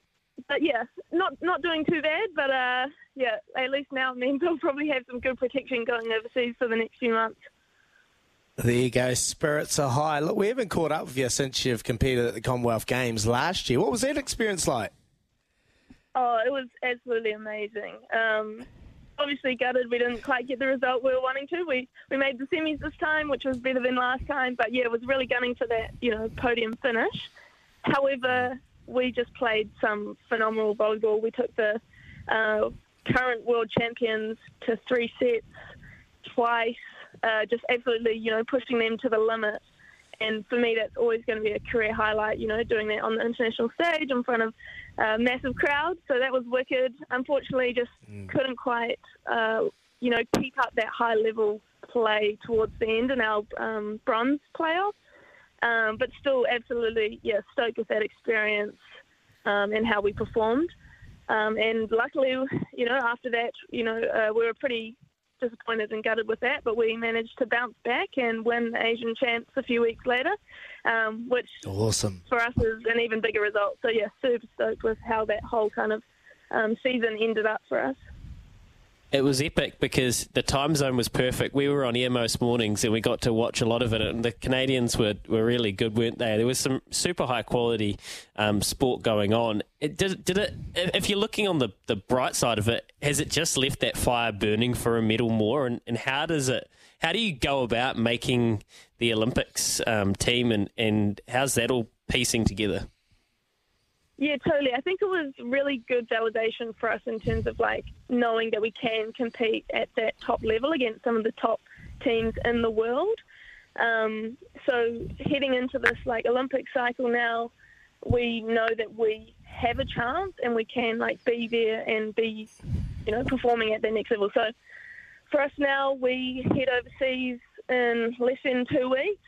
but yeah, not not doing too bad. But uh, yeah, at least now it means I'll probably have some good protection going overseas for the next few months. There you go. Spirits are high. Look, we haven't caught up with you since you've competed at the Commonwealth Games last year. What was that experience like? Oh, it was absolutely amazing. Um, obviously gutted we didn't quite get the result we were wanting to. We we made the semis this time, which was better than last time. But yeah, it was really gunning for that you know podium finish. However, we just played some phenomenal volleyball. We took the uh, current world champions to three sets twice, uh, just absolutely you know pushing them to the limit. And for me, that's always going to be a career highlight, you know, doing that on the international stage in front of a massive crowd. So that was wicked. Unfortunately, just couldn't quite, uh, you know, keep up that high level play towards the end in our um, bronze playoff. Um, but still, absolutely, yeah, stoked with that experience um, and how we performed. Um, and luckily, you know, after that, you know, uh, we were pretty disappointed and gutted with that, but we managed to bounce back and win the Asian champs a few weeks later, um, which Awesome. for us is an even bigger result. So yeah, super stoked with how that whole kind of um, season ended up for us. It was epic because the time zone was perfect. We were on most mornings and we got to watch a lot of it. And the Canadians were, were really good, weren't they? There was some super high quality um, sport going on. It, did, did it? If you're looking on the, the bright side of it, has it just left that fire burning for a medal more? And, and how does it? How do you go about making the Olympics um, team? And, and how's that all piecing together? Yeah, totally. I think it was really good validation for us in terms of like knowing that we can compete at that top level against some of the top teams in the world. Um, so heading into this like Olympic cycle now, we know that we have a chance and we can like be there and be, you know, performing at the next level. So for us now, we head overseas in less than two weeks,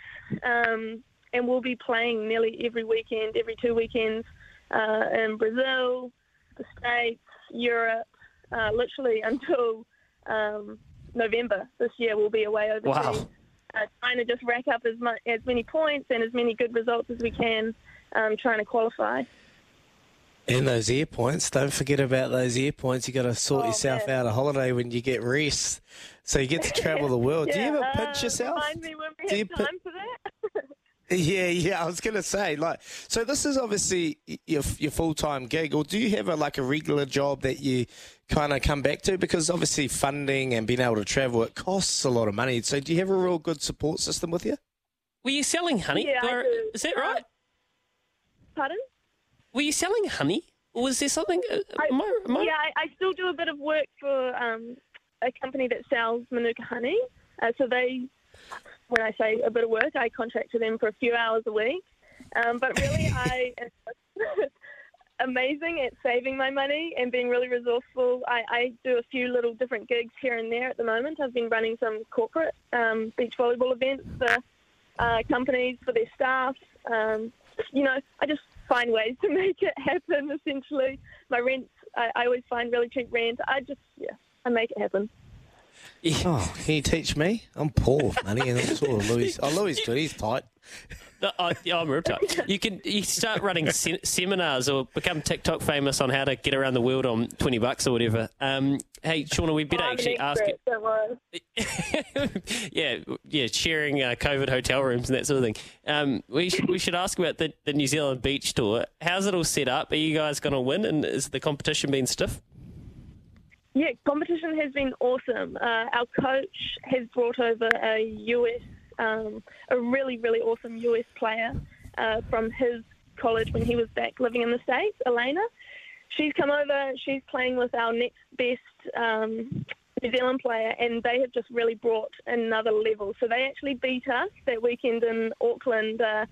um, and we'll be playing nearly every weekend, every two weekends uh, in Brazil, the States, Europe, uh, literally until um, November this year. We'll be away overseas, Wow. uh, trying to just rack up as much as many points and as many good results as we can, um, trying to qualify. And those air points, don't forget about those air points. You've got to sort Oh, yourself out a holiday when you get rest, so you get to travel the world. Do you Yeah, ever uh, pinch yourself? Remind me when we Do have time for that. Yeah, yeah. I was gonna say, like, so this is obviously your your full time gig, or do you have a like a regular job that you kind of come back to? Because obviously funding and being able to travel it costs a lot of money. So do you have a real good support system with you? Were you selling honey? Yeah, I Or- do. is that right? Pardon? Were you selling honey? Or was there something? uh, am I- am I- Yeah, I, I still do a bit of work for um, a company that sells Manuka honey. Uh, so they when I say a bit of work, I contract to them for a few hours a week. Um, but really, I am amazing at saving my money and being really resourceful. I, I do a few little different gigs here and there at the moment. I've been running some corporate um, beach volleyball events for uh, companies, for their staff. Um, you know, I just find ways to make it happen, essentially. My rent, I, I always find really cheap rent. I just, yeah, I make it happen. Oh, can you teach me? I'm poor with money, and I'm sort of Louis. Oh, Louis good. He's tight. No, I, yeah, I'm real tight. You can you start running se- seminars or become TikTok famous on how to get around the world on twenty bucks or whatever. Um, hey, Shauna, we better I'm actually ask expert, you. Don't. Yeah, yeah, sharing uh, COVID hotel rooms and that sort of thing. Um, we should we should ask about the, the New Zealand beach tour. How's it all set up? Are you guys going to win? And is the competition being stiff? Yeah, competition has been awesome. Uh, our coach has brought over a US, um, a really, really awesome US player uh, from his college when he was back living in the States, Elena. She's come over, she's playing with our next best um, New Zealand player, and they have just really brought another level. So they actually beat us that weekend in Auckland. Uh,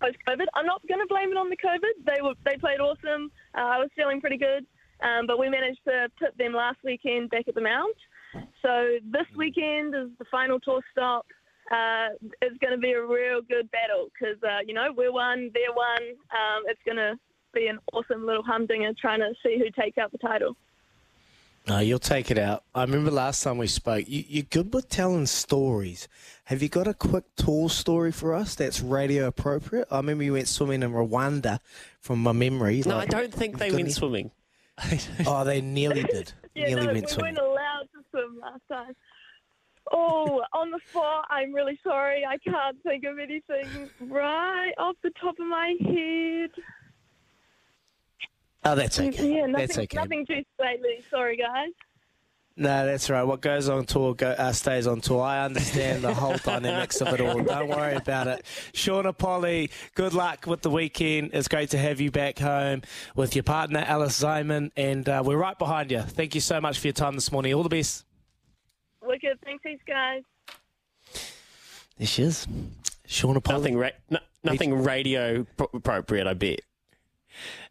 Post COVID, I'm not going to blame it on the COVID. They were they played awesome. Uh, I was feeling pretty good. Um, but we managed to put them last weekend back at the Mount. So this weekend is the final tour stop. Uh, it's going to be a real good battle because, uh, you know, we're one, they're one. Um, it's going to be an awesome little humdinger trying to see who takes out the title. No, you'll take it out. I remember last time we spoke. You, you're good with telling stories. Have you got a quick tour story for us that's radio appropriate? I remember you went swimming in Rwanda, from my memory. No, I don't think they went any- swimming. Oh, they nearly did. Yeah, nearly no, went we weren't allowed to swim last time. Oh, on the spot, I'm really sorry. I can't think of anything right off the top of my head. Oh, that's okay. Yeah, nothing, that's okay. nothing lately. Sorry, guys. No, that's right. What goes on tour go, uh, stays on tour. I understand the whole dynamics of it all. Don't worry about it. Shauna Polley, good luck with the weekend. It's great to have you back home with your partner, Alice Zeimann, and uh, we're right behind you. Thank you so much for your time this morning. All the best. Wicked. Thanks, heaps, guys. There she is. Shauna Polley. Nothing, ra- no, nothing radio pro- appropriate, I bet.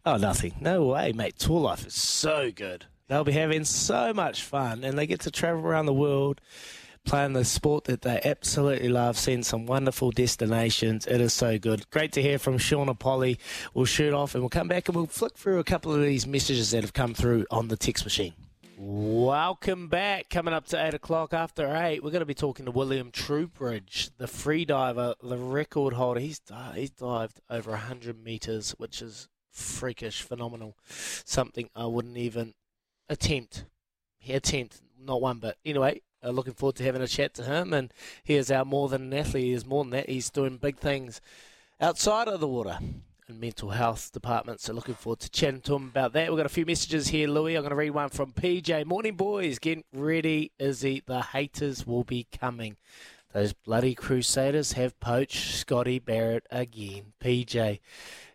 Oh, nothing. No way, mate. Tour life is so good. They'll be having so much fun, and they get to travel around the world playing the sport that they absolutely love, seeing some wonderful destinations. It is so good. Great to hear from Shauna Polley. We'll shoot off and we'll come back and we'll flick through a couple of these messages that have come through on the text machine. Welcome back. Coming up to 8 o'clock after 8, we're going to be talking to William Trubridge, the free diver, the record holder. He's, he's dived over 100 metres, which is freakish, phenomenal. Something I wouldn't even attempt. He attempt, not one but Anyway, uh, looking forward to having a chat to him. And he is our more than an athlete. He is more than that. He's doing big things outside of the water and mental health department. So looking forward to chatting to him about that. We've got a few messages here, Louis. I'm going to read one from PJ. Morning, boys. Get ready, Izzy. The haters will be coming. Those bloody Crusaders have poached Scotty Barrett again. PJ,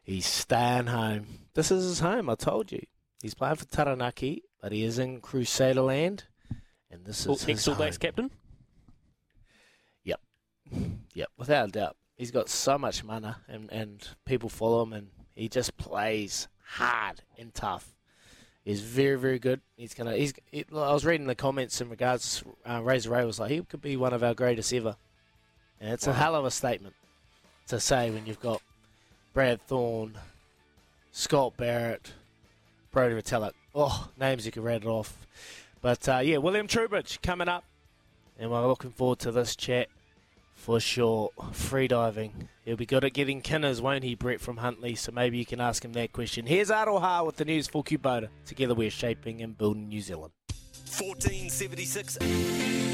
he's staying home. This is his home, I told you. He's playing for Taranaki, but he is in Crusader land. And this All- is Ex his All Blacks captain? Yep. Yep, without a doubt. He's got so much mana and, and people follow him and he just plays hard and tough. He's very, very good. He's gonna. He's. He, I was reading the comments in regards. Uh, Razor Ray was like, he could be one of our greatest ever, and it's a hell of a statement to say when you've got Brad Thorn, Scott Barrett, Brodie Retallick. Oh, names you read it off. But uh, yeah, William Trubridge coming up, and we're looking forward to this chat for sure. Free diving. He'll be good at getting kinners, won't he, Brett from Huntly? So maybe you can ask him that question. Here's Aroha with the news for Kubota. Together we're shaping and building New Zealand. 1476.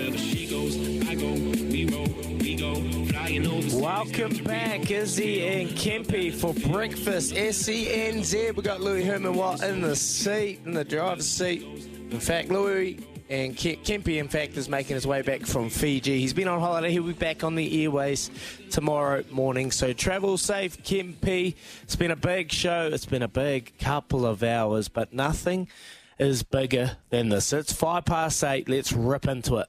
Wherever she goes, I go, we roll, we go, flying over. Welcome back, Izzy and Kempy for breakfast. SENZ. We got Louis Herman Watt in the seat, in the driver's seat. In fact, Louis and Ke- Kempy, in fact, is making his way back from Fiji. He's been on holiday. He'll be back on the airways tomorrow morning. So travel safe, Kempy. It's been a big show. It's been a big couple of hours, but nothing is bigger than this. It's five past eight. Let's rip into it.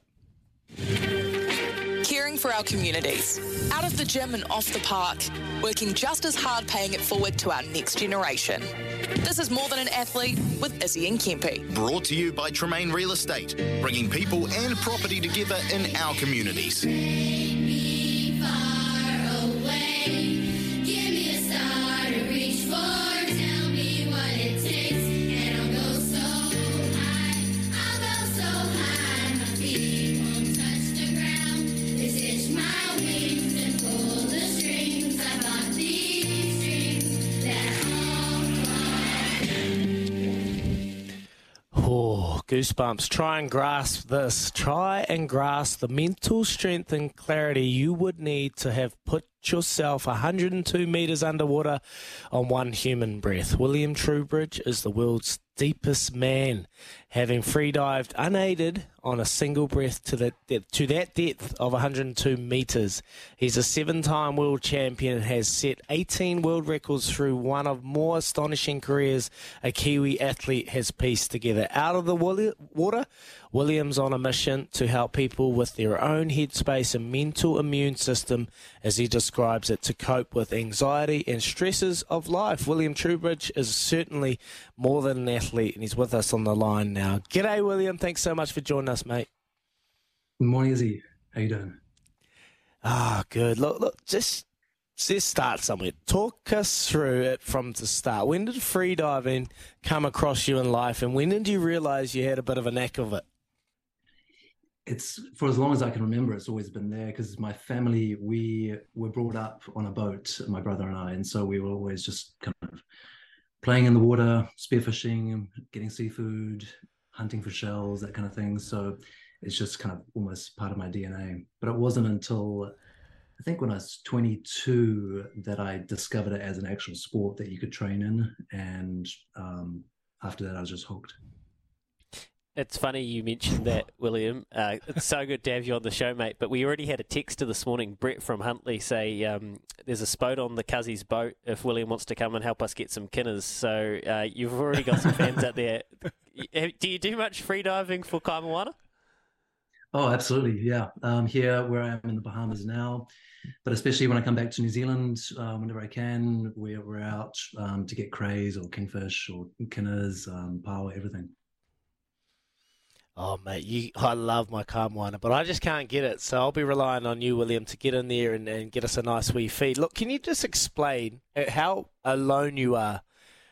For our communities, out of the gym and off the park, working just as hard paying it forward to our next generation. This is More Than an Athlete with Izzy and Kempe. Brought to you by Tremaine Real Estate, bringing people and property together in our communities. Goosebumps. Try and grasp this. Try and grasp the mental strength and clarity you would need to have put yourself 102 metres underwater on one human breath. William Trubridge is the world's deepest man, having free dived unaided on a single breath to, the, to that depth of 102 metres. He's a seven time world champion and has set 18 world records through one of more astonishing careers a Kiwi athlete has pieced together. Out of the water, Williams on a mission to help people with their own headspace and mental immune system, as he describes it, to cope with anxiety and stresses of life. William Trubridge is certainly more than an athlete, and he's with us on the line now. G'day, William. Thanks so much for joining us, mate. Good morning, Izzy. How you doing? Ah, good. Look, look, just let's start somewhere. Talk us through it from the start. When did freediving come across you in life, and when did you realise you had a bit of a knack of it? it's for as long as I can remember, it's always been there because my family, we were brought up on a boat, my brother and I. And so we were always just kind of playing in the water, spearfishing, getting seafood, hunting for shells, that kind of thing. So it's just kind of almost part of my DNA. But it wasn't until I think when I was 22 that I discovered it as an actual sport that you could train in. And um, after that, I was just hooked. It's funny you mentioned that, William. Uh, it's so good to have you on the show, mate. But we already had a texter this morning, Brett from Huntly, say um, there's a spot on the Cuzzies boat if William wants to come and help us get some kinners. So uh, you've already got some fans out there. Do you do much free diving for Kaimoana? Oh, absolutely. Yeah. Um, here, where I am in the Bahamas now, but especially when I come back to New Zealand, uh, whenever I can, we're, we're out um, to get crays or kingfish or kinners, um, paua, everything. Oh mate, you I love my Kaimoana, but I just can't get it. So I'll be relying on you, William, to get in there and, and get us a nice wee feed. Look, can you just explain uh, how alone you are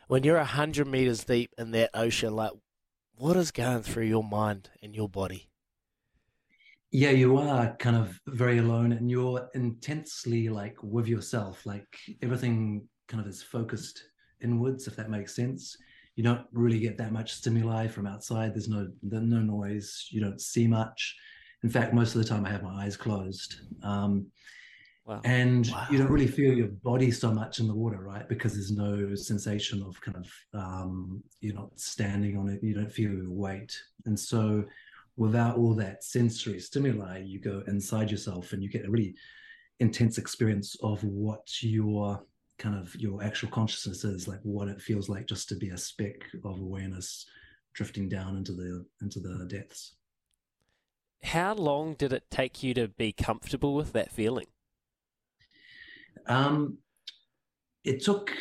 when you're hundred meters deep in that ocean? Like, what is going through your mind and your body? Yeah, you are kind of very alone, and you're intensely like with yourself. Like everything kind of is focused inwards, if that makes sense you don't really get that much stimuli from outside. There's no there's no noise. You don't see much. In fact, most of the time I have my eyes closed. Um, wow. And wow. you don't really feel your body so much in the water, right? Because there's no sensation of kind of um, you're not standing on it. You don't feel your weight, and so without all that sensory stimuli, you go inside yourself and you get a really intense experience of what your kind of your actual consciousness is like what it feels like just to be a speck of awareness drifting down into the into the depths how long did it take you to be comfortable with that feeling um it took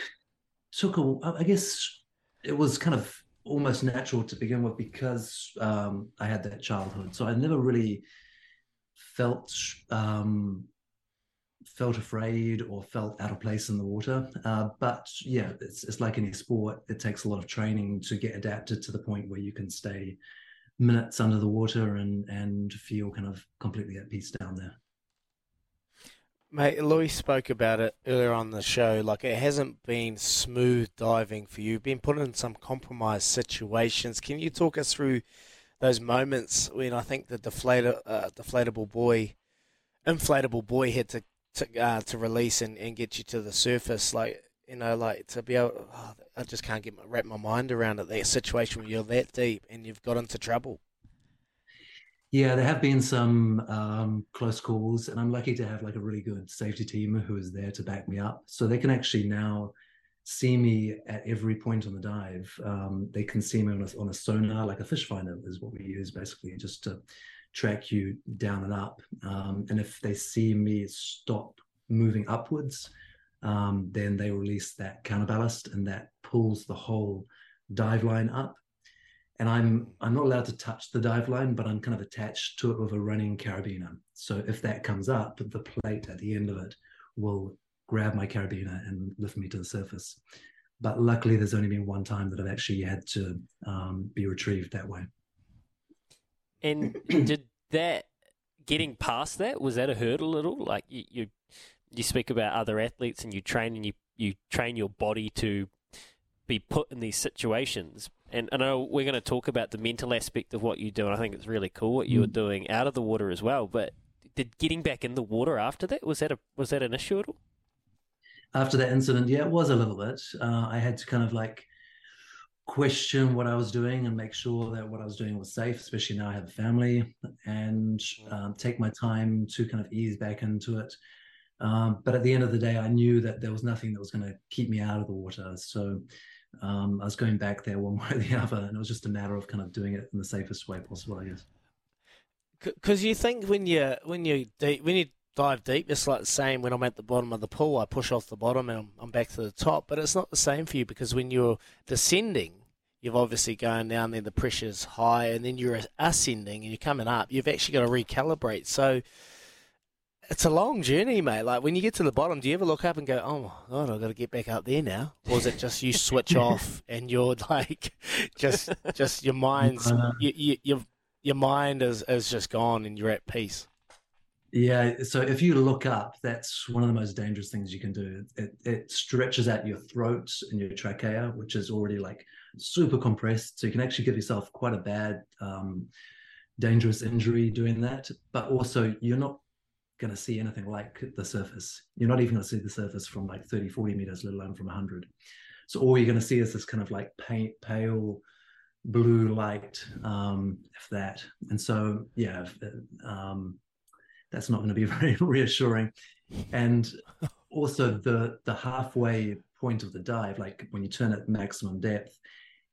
took a i guess it was kind of almost natural to begin with because um i had that childhood so i never really felt um felt afraid or felt out of place in the water. Uh, but yeah, it's, it's like any sport. It takes a lot of training to get adapted to the point where you can stay minutes under the water and and feel kind of completely at peace down there. Mate, Louis spoke about it earlier on the show. Like it hasn't been smooth diving for you. You've been put in some compromised situations. Can you talk us through those moments when I think the deflator, uh, deflatable buoy, inflatable boy had to to uh, to release and, and get you to the surface. Like you know, like to be able, oh, I just can't get my, wrap my mind around it. That situation where you're that deep and you've got into trouble. Yeah, there have been some um, close calls, and I'm lucky to have like a really good safety team who is there to back me up. So they can actually now see me at every point on the dive. Um, they can see me on a, on a sonar, like a fish finder is what we use basically, just to track you down and up. Um, and if they see me stop moving upwards, um, then they release that counterballast and that pulls the whole dive line up. And I'm I'm not allowed to touch the dive line, but I'm kind of attached to it with a running carabiner. So if that comes up, the plate at the end of it will grab my carabiner and lift me to the surface. But luckily, there's only been one time that I've actually had to um, be retrieved that way. And did that getting past that was that a hurdle at all? Like you, you, you speak about other athletes and you train and you you train your body to be put in these situations. And I know we're going to talk about the mental aspect of what you do, and I think it's really cool what you were doing out of the water as well. But did getting back in the water after that was that a was that an issue at all? After that incident, yeah, it was a little bit. Uh, I had to kind of like question what I was doing and make sure that what I was doing was safe, especially now I have a family, and um, take my time to kind of ease back into it. Um, but at the end of the day, I knew that there was nothing that was going to keep me out of the water. So um, I was going back there one way or the other, and it was just a matter of kind of doing it in the safest way possible, I guess. Because you think when you when you deep, when you dive deep, it's like the same. When I'm at the bottom of the pool, I push off the bottom and I'm, I'm back to the top. But it's not the same for you because when you're descending, you've obviously going down there, the pressure's high, and then you're ascending and you're coming up. You've actually got to recalibrate. So it's a long journey, mate. Like when you get to the bottom, do you ever look up and go, "Oh my god, I've got to get back up there now," or is it just you switch off and you're like, just just your mind's you, you, your your mind is is just gone and you're at peace. Yeah, so if you look up, that's one of the most dangerous things you can do. It, it stretches out your throat and your trachea, which is already like super compressed. So you can actually give yourself quite a bad, um, dangerous injury doing that. But also, you're not going to see anything like the surface. You're not even going to see the surface from like 30, 40 meters, let alone from 100. So all you're going to see is this kind of like paint, pale blue light, um, if that. And so, yeah, um, that's not going to be very reassuring. And also the the halfway point of the dive, like when you turn at maximum depth,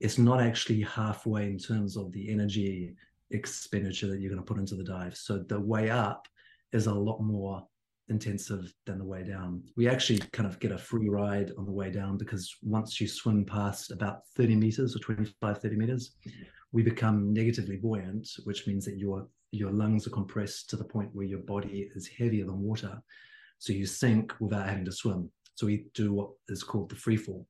it's not actually halfway in terms of the energy expenditure that you're going to put into the dive. So the way up is a lot more intensive than the way down. We actually kind of get a free ride on the way down because once you swim past about 30 meters or 25, 30 meters, we become negatively buoyant, which means that your your lungs are compressed to the point where your body is heavier than water. So you sink without having to swim. So we do what is called the free fall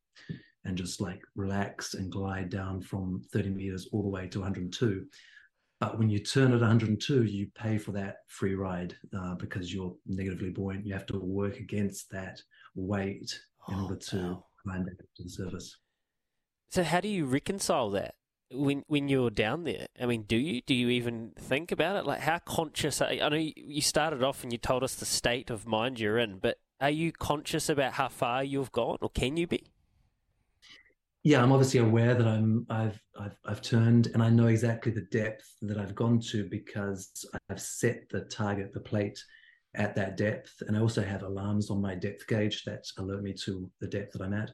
and just like relax and glide down from 30 meters all the way to 102. But when you turn at 102, you pay for that free ride uh, because you're negatively buoyant. You have to work against that weight in order to wow. climb back to the surface. So how do you reconcile that when when you're down there? I mean, do you do you even think about it? Like, how conscious? Are, I know you- you started off and you told us the state of mind you're in, but are you conscious about how far you've gone, or can you be? Yeah, I'm obviously aware that I'm I've I've I've turned and I know exactly the depth that I've gone to because I've set the target, the plate at that depth. And I also have alarms on my depth gauge that alert me to the depth that I'm at.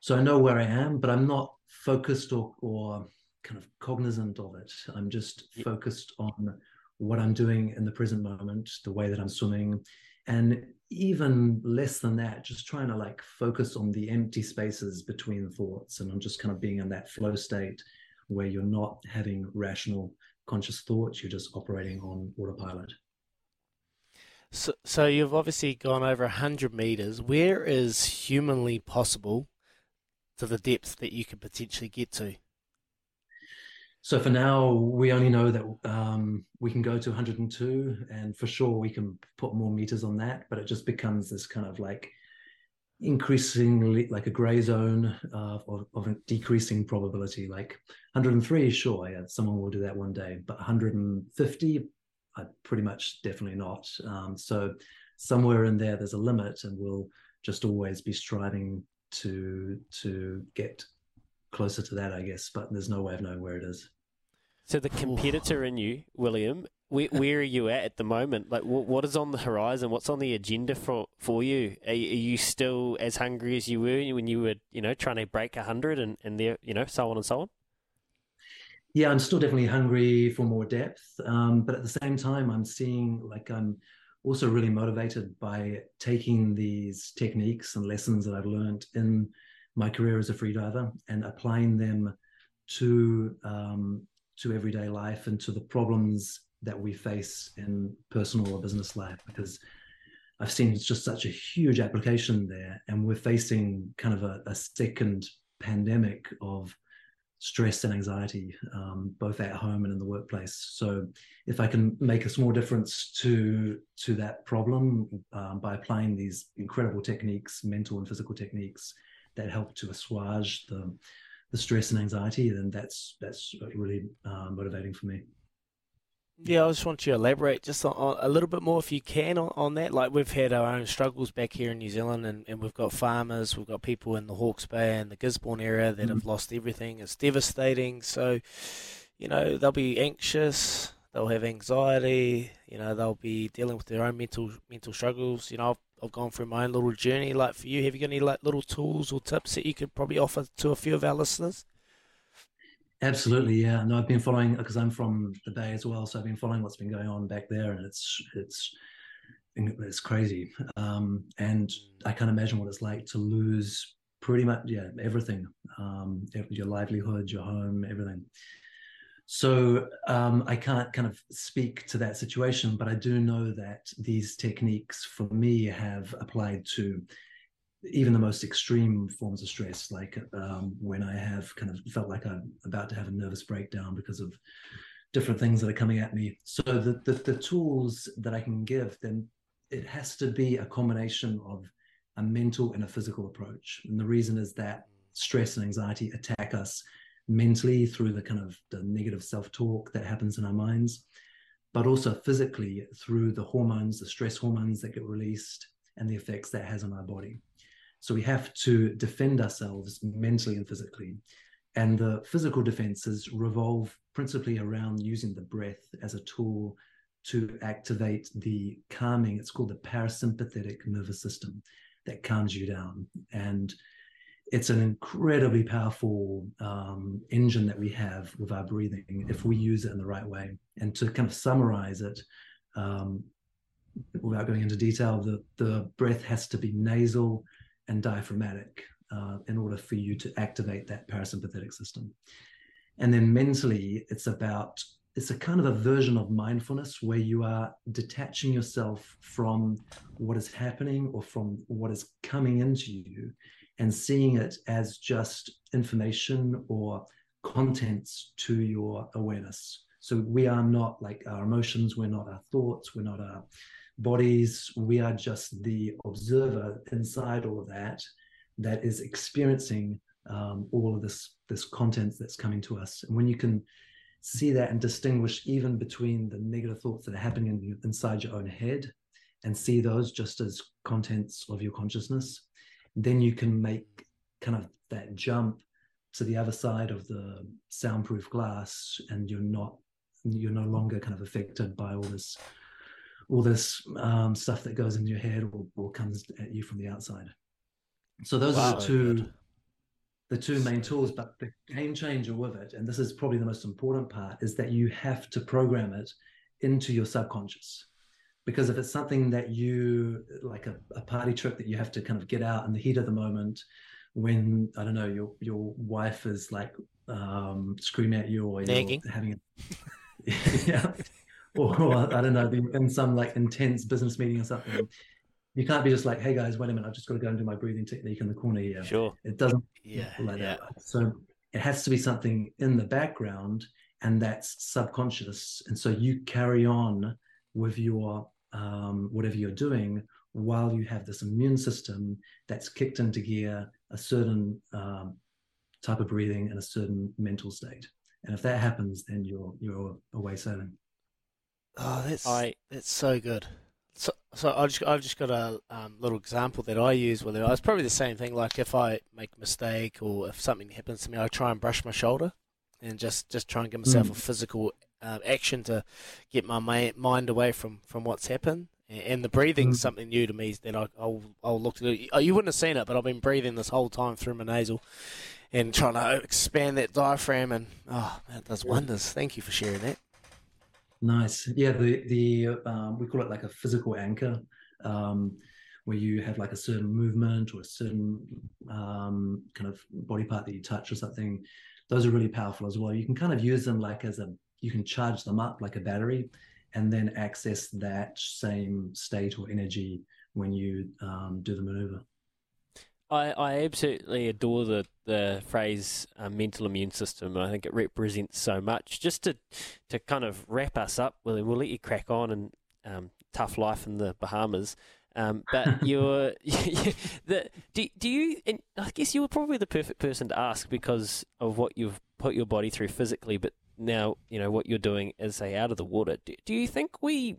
So I know where I am, but I'm not focused or or kind of cognizant of it. I'm just focused on what I'm doing in the present moment, the way that I'm swimming, and even less than that, just trying to like focus on the empty spaces between thoughts. And I'm just kind of being in that flow state where you're not having rational, conscious thoughts, you're just operating on autopilot. So, so you've obviously gone over 100 meters. Where is humanly possible to the depth that you could potentially get to? So for now, we only know that um, we can go to 102, and for sure we can put more meters on that. But it just becomes this kind of like increasingly like a gray zone uh, of, of decreasing probability. Like 103, sure, yeah, someone will do that one day, but 150, I pretty much definitely not. Um, so somewhere in there, there's a limit, and we'll just always be striving to to get closer to that, I guess. But there's no way of knowing where it is. So the competitor in you, William, where, where are you at at the moment? Like, what, what is on the horizon? What's on the agenda for for you? Are, you- are you still as hungry as you were when you were, you know, trying to break hundred and and there, you know, so on and so on? yeah, I'm still definitely hungry for more depth. Um, but at the same time, I'm seeing like I'm also really motivated by taking these techniques and lessons that I've learned in my career as a freediver and applying them to um, to everyday life and to the problems that we face in personal or business life because I've seen just such a huge application there, and we're facing kind of a, a second pandemic of stress and anxiety, um, both at home and in the workplace. So, if I can make a small difference to to that problem um, by applying these incredible techniques, mental and physical techniques that help to assuage the the stress and anxiety, then that's that's really uh, motivating for me. Yeah, I just want you to elaborate just on, on, a little bit more, if you can, on, on, that. Like we've had our own struggles back here in New Zealand, and, and we've got farmers, we've got people in the Hawke's Bay and the Gisborne area that mm-hmm. have lost everything. It's devastating. So, you know, they'll be anxious, they'll have anxiety, you know, they'll be dealing with their own mental mental struggles. You know, I've, I've gone through my own little journey. Like for you, have you got any like little tools or tips that you could probably offer to a few of our listeners? Absolutely, yeah. No, I've been following because I'm from the Bay as well, so I've been following what's been going on back there, and it's it's it's crazy. Um, and I can't imagine what it's like to lose pretty much yeah everything, um, your livelihood, your home, everything. So um, I can't kind of speak to that situation, but I do know that these techniques for me have applied to even the most extreme forms of stress, like um, when I have kind of felt like I'm about to have a nervous breakdown because of different things that are coming at me. So the, the, the tools that I can give, then it has to be a combination of a mental and a physical approach. And the reason is that stress and anxiety attack us mentally through the kind of the negative self-talk that happens in our minds, but also physically through the hormones, the stress hormones that get released and the effects that has on our body. So we have to defend ourselves mentally and physically. And the physical defenses revolve principally around using the breath as a tool to activate the calming, it's called the parasympathetic nervous system that calms you down. And it's an incredibly powerful um, engine that we have with our breathing if we use it in the right way. And to kind of summarize it, um, without going into detail, the, the breath has to be nasal, and diaphragmatic uh, in order for you to activate that parasympathetic system. And then mentally, it's about it's a kind of a version of mindfulness where you are detaching yourself from what is happening or from what is coming into you and seeing it as just information or contents to your awareness. So we are not like our emotions, we're not our thoughts, we're not our bodies, we are just the observer inside all of that, that is experiencing um, all of this this content that's coming to us. And when you can see that and distinguish even between the negative thoughts that are happening in, inside your own head and see those just as contents of your consciousness, then you can make kind of that jump to the other side of the soundproof glass and you're not you're no longer kind of affected by all this all this um, stuff that goes in your head or, or, comes at you from the outside. So those wow, are the two good. the two main tools. But the game changer with it, and this is probably the most important part, is that you have to program it into your subconscious. Because if it's something that you like a, a party trick that you have to kind of get out in the heat of the moment, when I don't know your your wife is like um, screaming at you or you're having a yeah or I don't know, in some like intense business meeting or something. You can't be just like, hey guys, wait a minute, I've just got to go and do my breathing technique in the corner here. Sure. It doesn't yeah, like yeah. that. So it has to be something in the background and that's subconscious. And so you carry on with your um, whatever you're doing while you have this immune system that's kicked into gear, a certain um, type of breathing and a certain mental state. And if that happens, then you're you're away sailing. Oh, that's I, that's so good. So, so I just I've just got a um, little example that I use with it. It's probably the same thing. Like if I make a mistake or if something happens to me, I try and brush my shoulder and just just try and give myself mm. a physical uh, action to get my ma- mind away from from what's happened. And the breathing's mm. something new to me that I, will I'll look to. You wouldn't have seen it, but I've been breathing this whole time through my nasal, and trying to expand that diaphragm. And oh, that does wonders. Thank you for sharing that. Nice. Yeah, the the um, we call it like a physical anchor, um, where you have like a certain movement or a certain um, kind of body part that you touch or something. Those are really powerful as well. You can kind of use them like as a you can charge them up like a battery, and then access that same state or energy when you um, do the maneuver. I, I absolutely adore the the phrase uh, mental immune system. I think it represents so much. Just to to kind of wrap us up, we'll, we'll let you crack on and um, tough life in the Bahamas. Um, but you're the do, do you? And I guess you were probably the perfect person to ask because of what you've put your body through physically. But now you know what you're doing is say out of the water. Do, do you think we,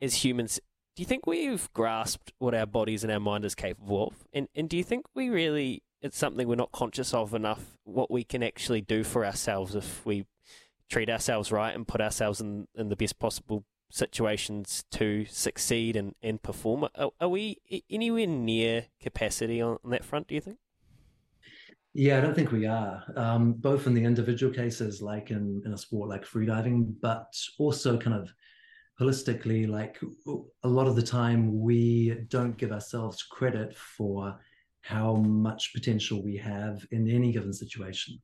as humans, do you think we've grasped what our bodies and our mind is capable of? And and do you think we really it's something we're not conscious of enough what we can actually do for ourselves if we treat ourselves right and put ourselves in, in the best possible situations to succeed and, and perform? Are, are we anywhere near capacity on, on that front, do you think? Yeah, I don't think we are. Um, both in the individual cases, like in, in a sport like freediving, but also kind of holistically, like a lot of the time, we don't give ourselves credit for how much potential we have in any given situation.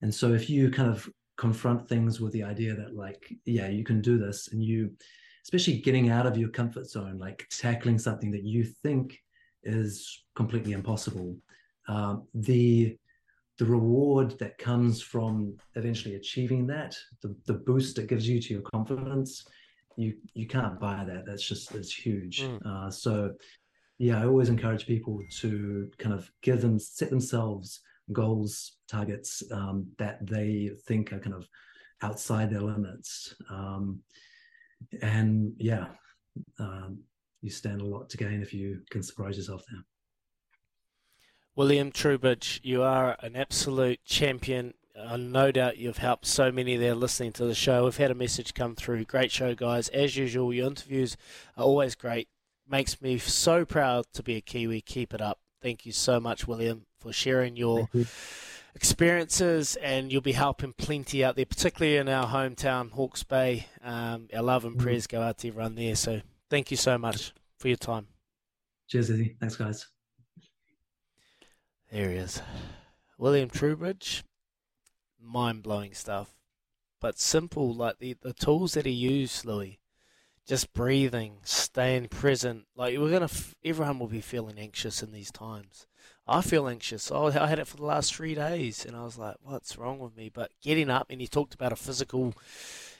And so if you kind of confront things with the idea that like, yeah, you can do this and you, especially getting out of your comfort zone, like tackling something that you think is completely impossible, um, the the reward that comes from eventually achieving that, the, the boost it gives you to your confidence, you you can't buy that. That's just it's huge. Mm. Uh, so yeah, I always encourage people to kind of give them set themselves goals, targets um, that they think are kind of outside their limits. Um, and yeah, um, you stand a lot to gain if you can surprise yourself there. William Trubridge, you are an absolute champion. Uh, no doubt you've helped so many there listening to the show. We've had a message come through. Great show, guys. As usual, your interviews are always great. Makes me so proud to be a Kiwi. Keep it up. Thank you so much, William, for sharing your you. experiences, and you'll be helping plenty out there, particularly in our hometown, Hawke's Bay. Um, our love and mm-hmm. prayers go out to everyone there. So thank you so much for your time. Cheers, Izzy. Thanks, guys. There he is. William Trubridge. Mind blowing stuff. But simple, like the, the tools that he used, Louis. Just breathing, staying present. Like we're gonna, everyone will be feeling anxious in these times. I feel anxious. Oh, I had it for the last three days, and I was like, "What's wrong with me?" But getting up, and he talked about a physical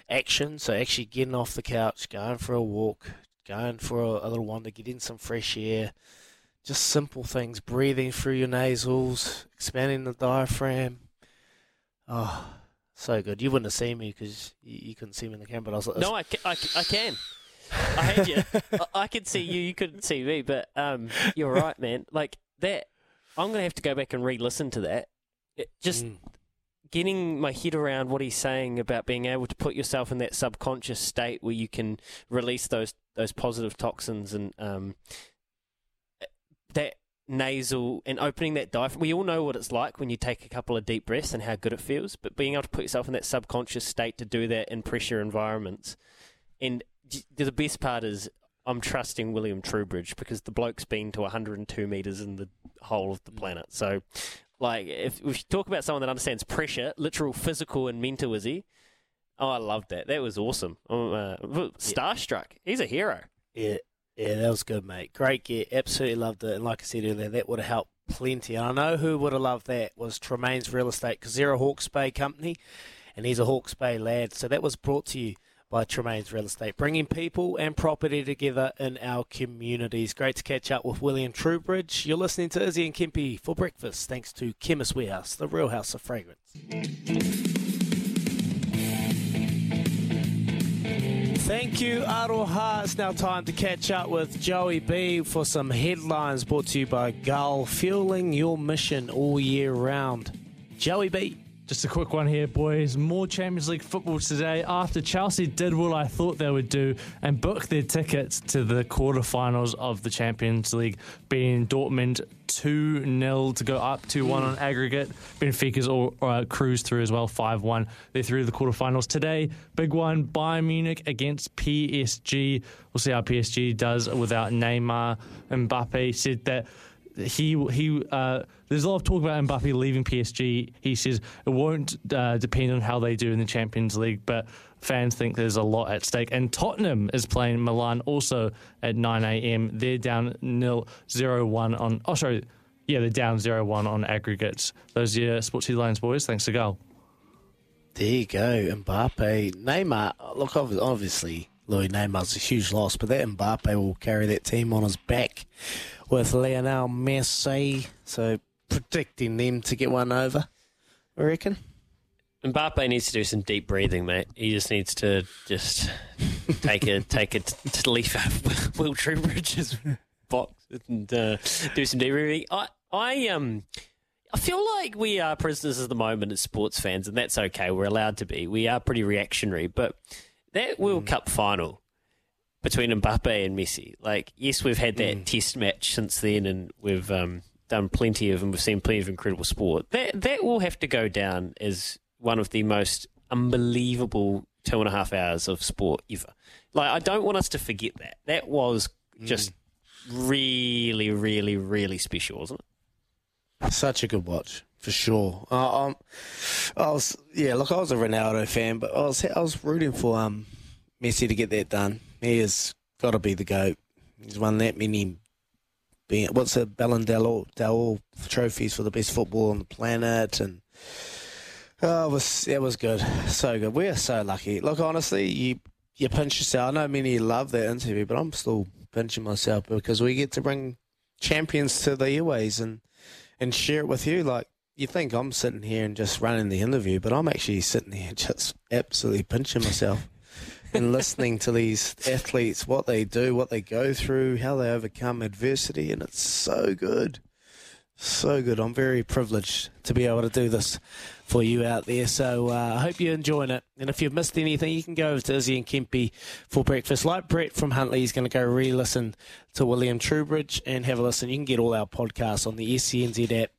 action. So actually getting off the couch, going for a walk, going for a, a little wander, getting some fresh air, just simple things, breathing through your nasals, expanding the diaphragm. Oh, so good. You wouldn't have seen me because you, you, couldn't see me in the camera. But I was like, no, I, I, I can. I had you. I, I could see you. You couldn't see me. But um, you're right, man. Like that. I'm gonna have to go back and re-listen to that. It, just mm. getting my head around what he's saying about being able to put yourself in that subconscious state where you can release those those positive toxins and um, that nasal and opening that diaphragm. We all know what it's like when you take a couple of deep breaths and how good it feels, but being able to put yourself in that subconscious state to do that in pressure environments. And the best part is I'm trusting William Trubridge because the bloke's been to 102 meters in the whole of the planet. So, like, if we talk about someone that understands pressure, literal, physical, and mental, is he? Oh, I loved that. That was awesome. Uh, starstruck. He's a hero. Yeah, yeah, that was good, mate. Great get. Absolutely loved it. And like I said earlier, that would have helped plenty. And I know who would have loved that was Tremains Real Estate because they're a Hawke's Bay company and he's a Hawke's Bay lad. So that was brought to you by Tremains Real Estate, bringing people and property together in our communities. Great to catch up with William Trubridge. You're listening to Izzy and Kempy for breakfast, thanks to Chemist Warehouse, the real house of fragrance. Thank you, Aroha. It's now time to catch up with Joey B for some headlines brought to you by Gull, fueling your mission all year round. Joey B. Just a quick one here, boys. More Champions League football today after Chelsea did what I thought they would do and book their tickets to the quarterfinals of the Champions League, being Dortmund 2 0 to go up 2 1 on aggregate. Benfica's all uh, cruised through as well, 5 1. They're through the quarterfinals today. Big one Bayern Munich against PSG. We'll see how PSG does without Neymar. Mbappe said that he he uh, there's a lot of talk about Mbappe leaving PSG. He says it won't uh, depend on how they do in the Champions League, but fans think there's a lot at stake. And Tottenham is playing Milan also at 9 a.m. They're down nil zero one on. Oh, sorry, yeah, they're down zero one on aggregates. Those are your sports headlines, boys. Thanks to go. There you go, Mbappe, Neymar. Look, obviously, Louis Neymar's a huge loss, but that Mbappe will carry that team on his back with Lionel Messi. So predicting them to get one over, I reckon. Mbappe needs to do some deep breathing, mate. He just needs to just take a take a t- t- leaf out of Will Trubridge's box and uh, do some deep breathing. I I um I feel like we are prisoners at the moment as sports fans, and that's okay. We're allowed to be. We are pretty reactionary, but that World Cup final between Mbappe and Messi, like yes, we've had that test match since then, and we've um, done plenty of, and we've seen plenty of incredible sport. That that will have to go down as one of the most unbelievable two and a half hours of sport ever. Like I don't want us to forget that. That was just really, really, really special, wasn't it? Such a good watch for sure. Uh, um, I was yeah, look, I was a Ronaldo fan, but I was I was rooting for um Messi to get that done. He has got to be the goat. He's won that many. Being, what's the Ballon d'Or trophies for the best football on the planet, and oh, it was it was good, so good. We are so lucky. Look, honestly, you you pinch yourself. I know many love that interview, but I'm still pinching myself because we get to bring champions to the airways and and share it with you. Like you think I'm sitting here and just running the interview, but I'm actually sitting here just absolutely pinching myself and listening to these athletes, what they do, what they go through, how they overcome adversity, and it's so good. So good. I'm very privileged to be able to do this for you out there. So uh, I hope you're enjoying it. And if you've missed anything, you can go over to Izzy and Kempy for breakfast. Like Brett from Huntly, he's going to go re listen to William Trubridge and have a listen. You can get all our podcasts on the SENZ app.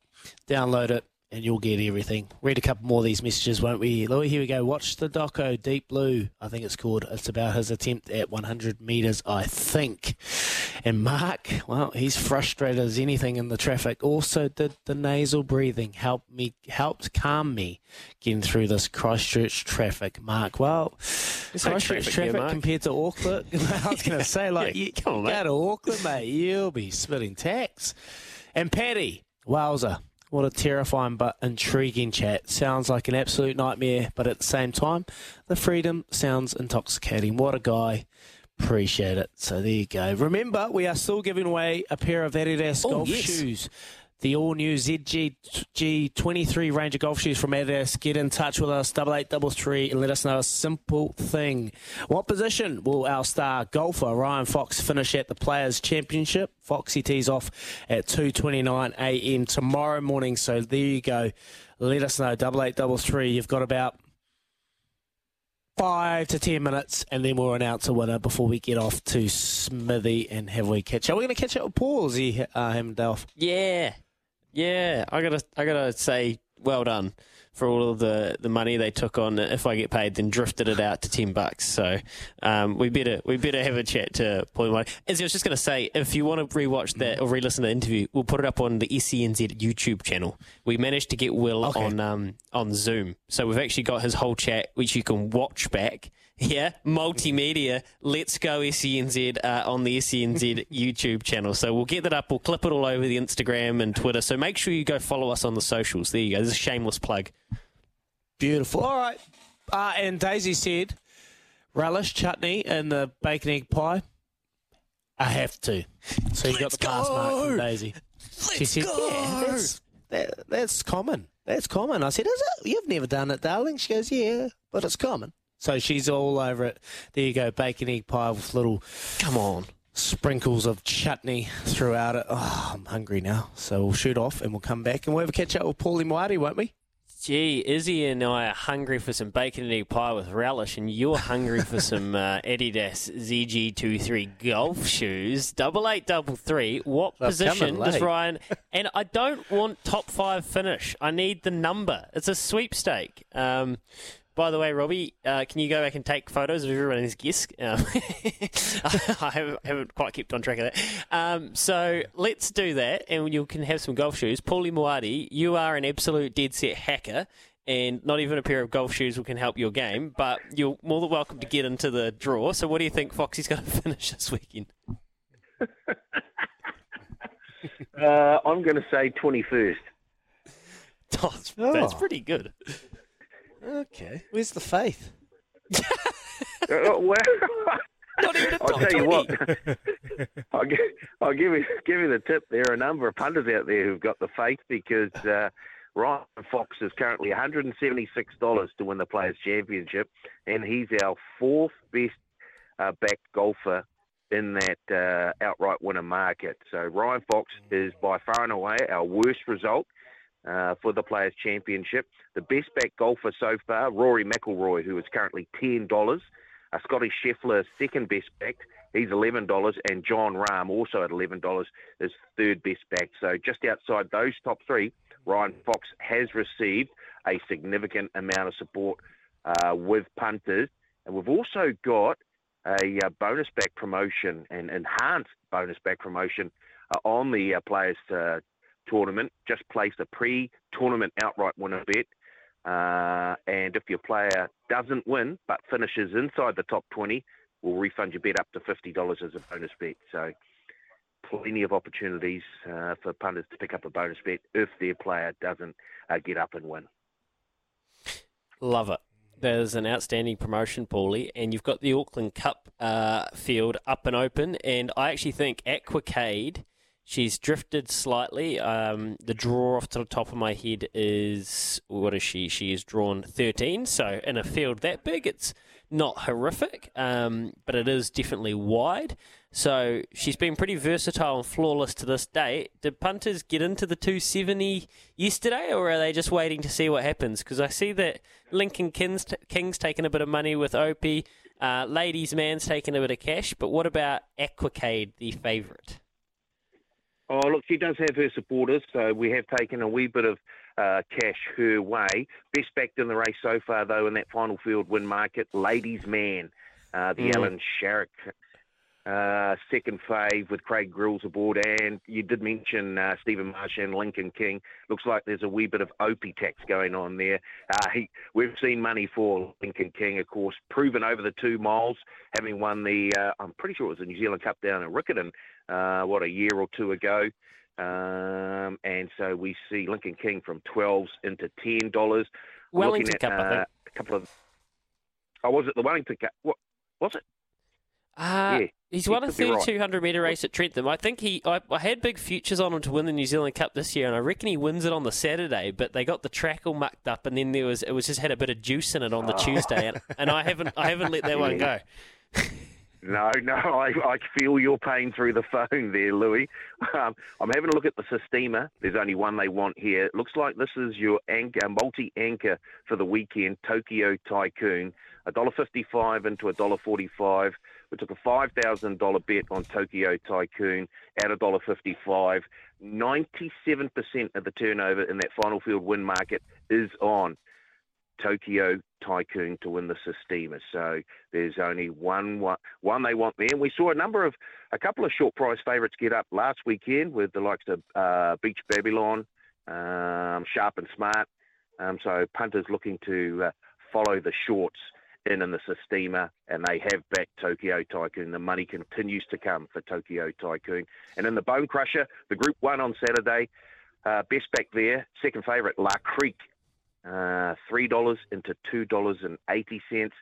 Download it and you'll get everything. Read a couple more of these messages, won't we? Louis, here we go. Watch the doco, Deep Blue, I think it's called. It's about his attempt at 100 metres, I think. And Mark, well, he's frustrated as anything in the traffic. Also did the nasal breathing help me, helped calm me getting through this Christchurch traffic. Mark, well, There's no Christchurch traffic traffic compared to Auckland, I was going to say, like, Yeah, you, come on, mate. go to Auckland, mate, you'll be spitting tax. And Patty, wowzer. What a terrifying but intriguing chat. Sounds like an absolute nightmare, but at the same time, the freedom sounds intoxicating. What a guy. Appreciate it. So there you go. Remember, we are still giving away a pair of Adidas Oh, golf yes. shoes. The all new ZG G23 range of golf shoes from Adidas. Get in touch with us, double eight double three, and let us know a simple thing. What position will our star golfer Ryan Fox finish at the Players Championship? Foxy tees off at 2:29 a.m. tomorrow morning. So there you go. Let us know, double eight double three. You've got about five to ten minutes, and then we'll announce a winner before we get off to Smithy and have we catch up. We're going to catch up with Paul, Z uh, Hemdelf. Yeah, yeah. I gotta, I gotta say, well done for all of the, the money they took on. If I get paid, then drifted it out to ten bucks. So um, we better, we better have a chat to Paul. Murray. As I was just gonna say, if you want to rewatch that or re-listen to the interview, we'll put it up on the SENZ YouTube channel. We managed to get Will on um, on Zoom, so we've actually got his whole chat, which you can watch back. Yeah, multimedia. Let's go SENZ uh, on the SENZ YouTube channel. So we'll get that up. We'll clip it all over the Instagram and Twitter. So make sure you go follow us on the socials. There you go. This is a shameless plug. Beautiful. All right. Uh, and Daisy said, relish chutney and the bacon egg pie. I have to. So you got the pass mark from Daisy. she said, yeah, that's, that, that's common. That's common. I said, is it? You've never done it, darling. She goes, yeah, but it's common. So she's all over it. There you go, bacon egg pie with little, come on, sprinkles of chutney throughout it. Oh, I'm hungry now. So we'll shoot off and we'll come back and we'll have a catch up with Paulie Moati, won't we? Gee, Izzy and I are hungry for some bacon and egg pie with relish, and you're hungry for some uh, Adidas ZG23 golf shoes. Double eight, double three. What position does. Ryan? And I don't want top five finish. I need the number. It's a sweepstake. Um, by the way, Robbie, uh, can you go back and take photos of everyone's guess? Um, I haven't, haven't quite kept on track of that. Um, so let's do that, and you can have some golf shoes. Paulie Moati, you are an absolute dead set hacker, and not even a pair of golf shoes will can help your game, but you're more than welcome to get into the draw. So, what do you think Foxy's going to finish this weekend? Uh, I'm going to say 21st. That's, Oh. that's pretty good. Okay. Where's the faith? Uh, well, I'll tell you what. I'll, give, I'll give you give you the tip. There are a number of punters out there who've got the faith because uh, Ryan Fox is currently $176 to win the Players Championship, and he's our fourth best uh, backed golfer in that uh, outright winner market. So Ryan Fox is by far and away our worst result uh, for the Players Championship. The best back golfer so far, Rory McIlroy, who is currently ten dollars. Uh, Scotty Scheffler, second best back, he's eleven dollars, and Jon Rahm, also at eleven dollars, is third best back. So just outside those top three, Ryan Fox has received a significant amount of support uh, with punters, and we've also got a uh, bonus back promotion and enhanced bonus back promotion uh, on the uh, players uh, tournament. Just place a pre-tournament outright winner bet, uh, and if your player doesn't win but finishes inside the top 20, we'll refund your bet up to $50 as a bonus bet. So plenty of opportunities uh, for punters to pick up a bonus bet if their player doesn't uh, get up and win. Love it. There's an outstanding promotion, Paulie, and you've got the Auckland Cup uh, field up and open. And I actually think Aquacade, she's drifted slightly. Um, the draw off to the top of my head is what is she? She is drawn 13. So in a field that big, it's not horrific, um, but it is definitely wide. So she's been pretty versatile and flawless to this day. Did punters get into the 270 yesterday, or are they just waiting to see what happens? Because I see that Lincoln King's, King's taking a bit of money with Opie, uh, Ladies Man's taking a bit of cash, but what about Aquacade, the favourite? Oh, look, she does have her supporters, so we have taken a wee bit of uh, cash her way. Best backed in the race so far, though, in that final field win market, Ladies Man, uh, the Mm. Allan Sharrock uh, second fave with Craig Grylls aboard. And you did mention uh, Stephen Marsh and Lincoln King. Looks like there's a wee bit of Opie tax going on there. Uh, he, we've seen money for Lincoln King, of course, proven over the two miles, having won the, uh, I'm pretty sure it was the New Zealand Cup down in Riccarton, uh, what, a year or two ago. Um, and so we see Lincoln King from 12s into $10. Wellington at, Cup, I think. a couple of. Oh, was it the Wellington Cup? What was it? Uh, Yeah, he's you won a could be right. 3200 metre race at Trentham. I think he. I, I had big futures on him to win the New Zealand Cup this year, and I reckon he wins it on the Saturday. But they got the track all mucked up, and then there was it was just had a bit of juice in it on the Oh. Tuesday, and, and I haven't I haven't let that one go. No, no, I, I feel your pain through the phone there, Louis. Um, I'm having a look at the Sistema. There's only one they want here. It looks like this is your anchor, multi-anchor for the weekend, Tokyo Tycoon. $1.55 into $1.45. We took a $5,000 bet on Tokyo Tycoon at $1.55. 97% of the turnover in that final field win market is on Tokyo Tycoon to win the Sistema. So there's only one, one one they want there. And we saw a number of a couple of short price favourites get up last weekend with the likes of uh, Beach Babylon, um, Sharp and Smart. Um, so punters looking to uh, follow the shorts in in the Sistema, and they have backed Tokyo Tycoon. The money continues to come for Tokyo Tycoon. And in the Bone Crusher, the Group One on Saturday, uh, best back there, second favourite La Crique uh, three dollars into two dollars and eighty cents.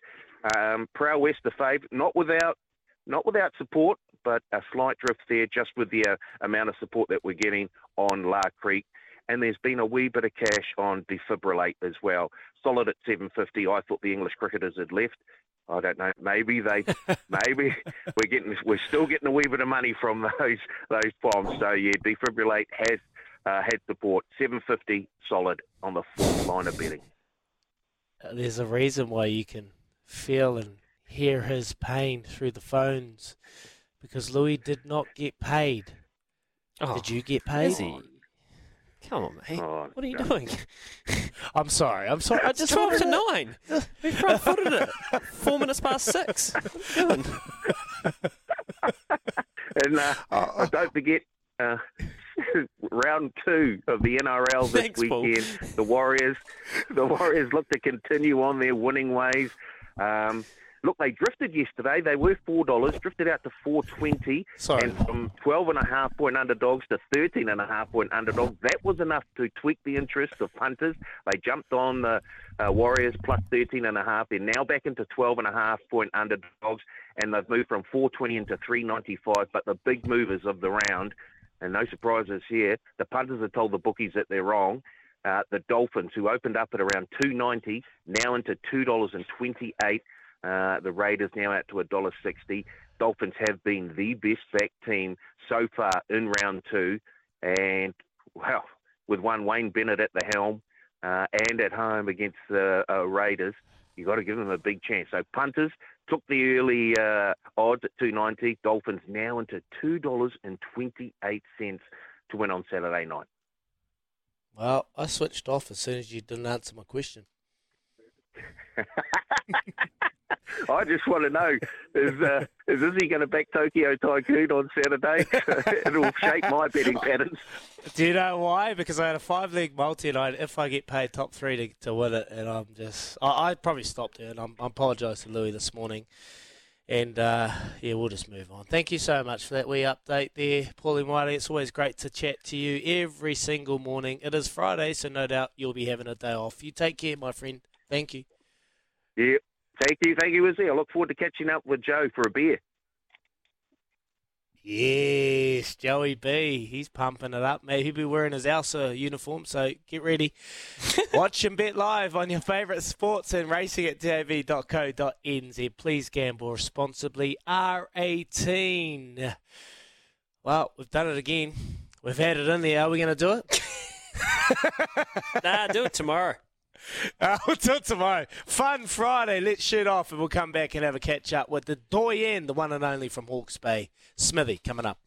Um, Prowess the favourite, not without not without support, but a slight drift there, just with the uh, amount of support that we're getting on La Crique. And there's been a wee bit of cash on Defibrillate as well. Solid at 750. I thought the English cricketers had left. I don't know. Maybe they, maybe we're getting, we're still getting a wee bit of money from those those bombs. So yeah, Defibrillate has uh, had support. 750 solid on the fourth line of betting. Uh, There's a reason why you can feel and hear his pain through the phones because Louis did not get paid. did you get paid? Izzy. Come on, mate. Oh, what are you no. doing? I'm sorry. I'm sorry. I just 12 wanted to 9. We front footed it. Four minutes past six. What are you doing? And uh, don't forget, uh, round two of the NRL this Thanks, Paul. weekend. The Warriors, the Warriors look to continue on their winning ways. Um, look, they drifted yesterday. They were four dollars, drifted out to four twenty, and from twelve and a half point underdogs to thirteen and a half point underdogs. That was enough to tweak the interest of punters. They jumped on the uh, Warriors plus thirteen and a half. They're now back into twelve and a half point underdogs, and they've moved from four twenty into three ninety five. But the big movers of the round and no surprises here. The punters have told the bookies that they're wrong. Uh, the Dolphins, who opened up at around two ninety, now into two dollars and twenty eight. Uh, the Raiders now out to a dollar sixty. Dolphins have been the best back team so far in round two, and well, with one Wayne Bennett at the helm uh, and at home against the uh, Raiders, you got to give them a big chance. So punters took the early uh, odds at 290. Dolphins now into two dollars and twenty eight cents to win on Saturday night. Well, I switched off as soon as you didn't answer my question. I just want to know is uh, is Izzy going to back Tokyo Tycoon on Saturday? It'll shape my betting patterns. Do you know why? Because I had a five leg multi, and I, if I get paid top three to, to win it, and I'm just, I, I probably stopped there, and I'm, I apologise to Louis this morning. And uh, yeah, we'll just move on. Thank you so much for that wee update there, Paulie Wiley. It's always great to chat to you every single morning. It is Friday, so no doubt you'll be having a day off. You take care, my friend. Thank you. Yeah, thank you, thank you, Izzy. I look forward to catching up with Joe for a beer. Yes, Joey B. He's pumping it up. Maybe he'll be wearing his ALSA uniform, so get ready. Watch and bet live on your favourite sports and racing at tab.co.nz. Please gamble responsibly. R18. Well, we've done it again. We've had it in there. Are we going to do it? nah, do it tomorrow. Uh, do tomorrow. Fun Friday. Let's shoot off and we'll come back and have a catch up with the Doyen, the one and only from Hawke's Bay. Smithy coming up.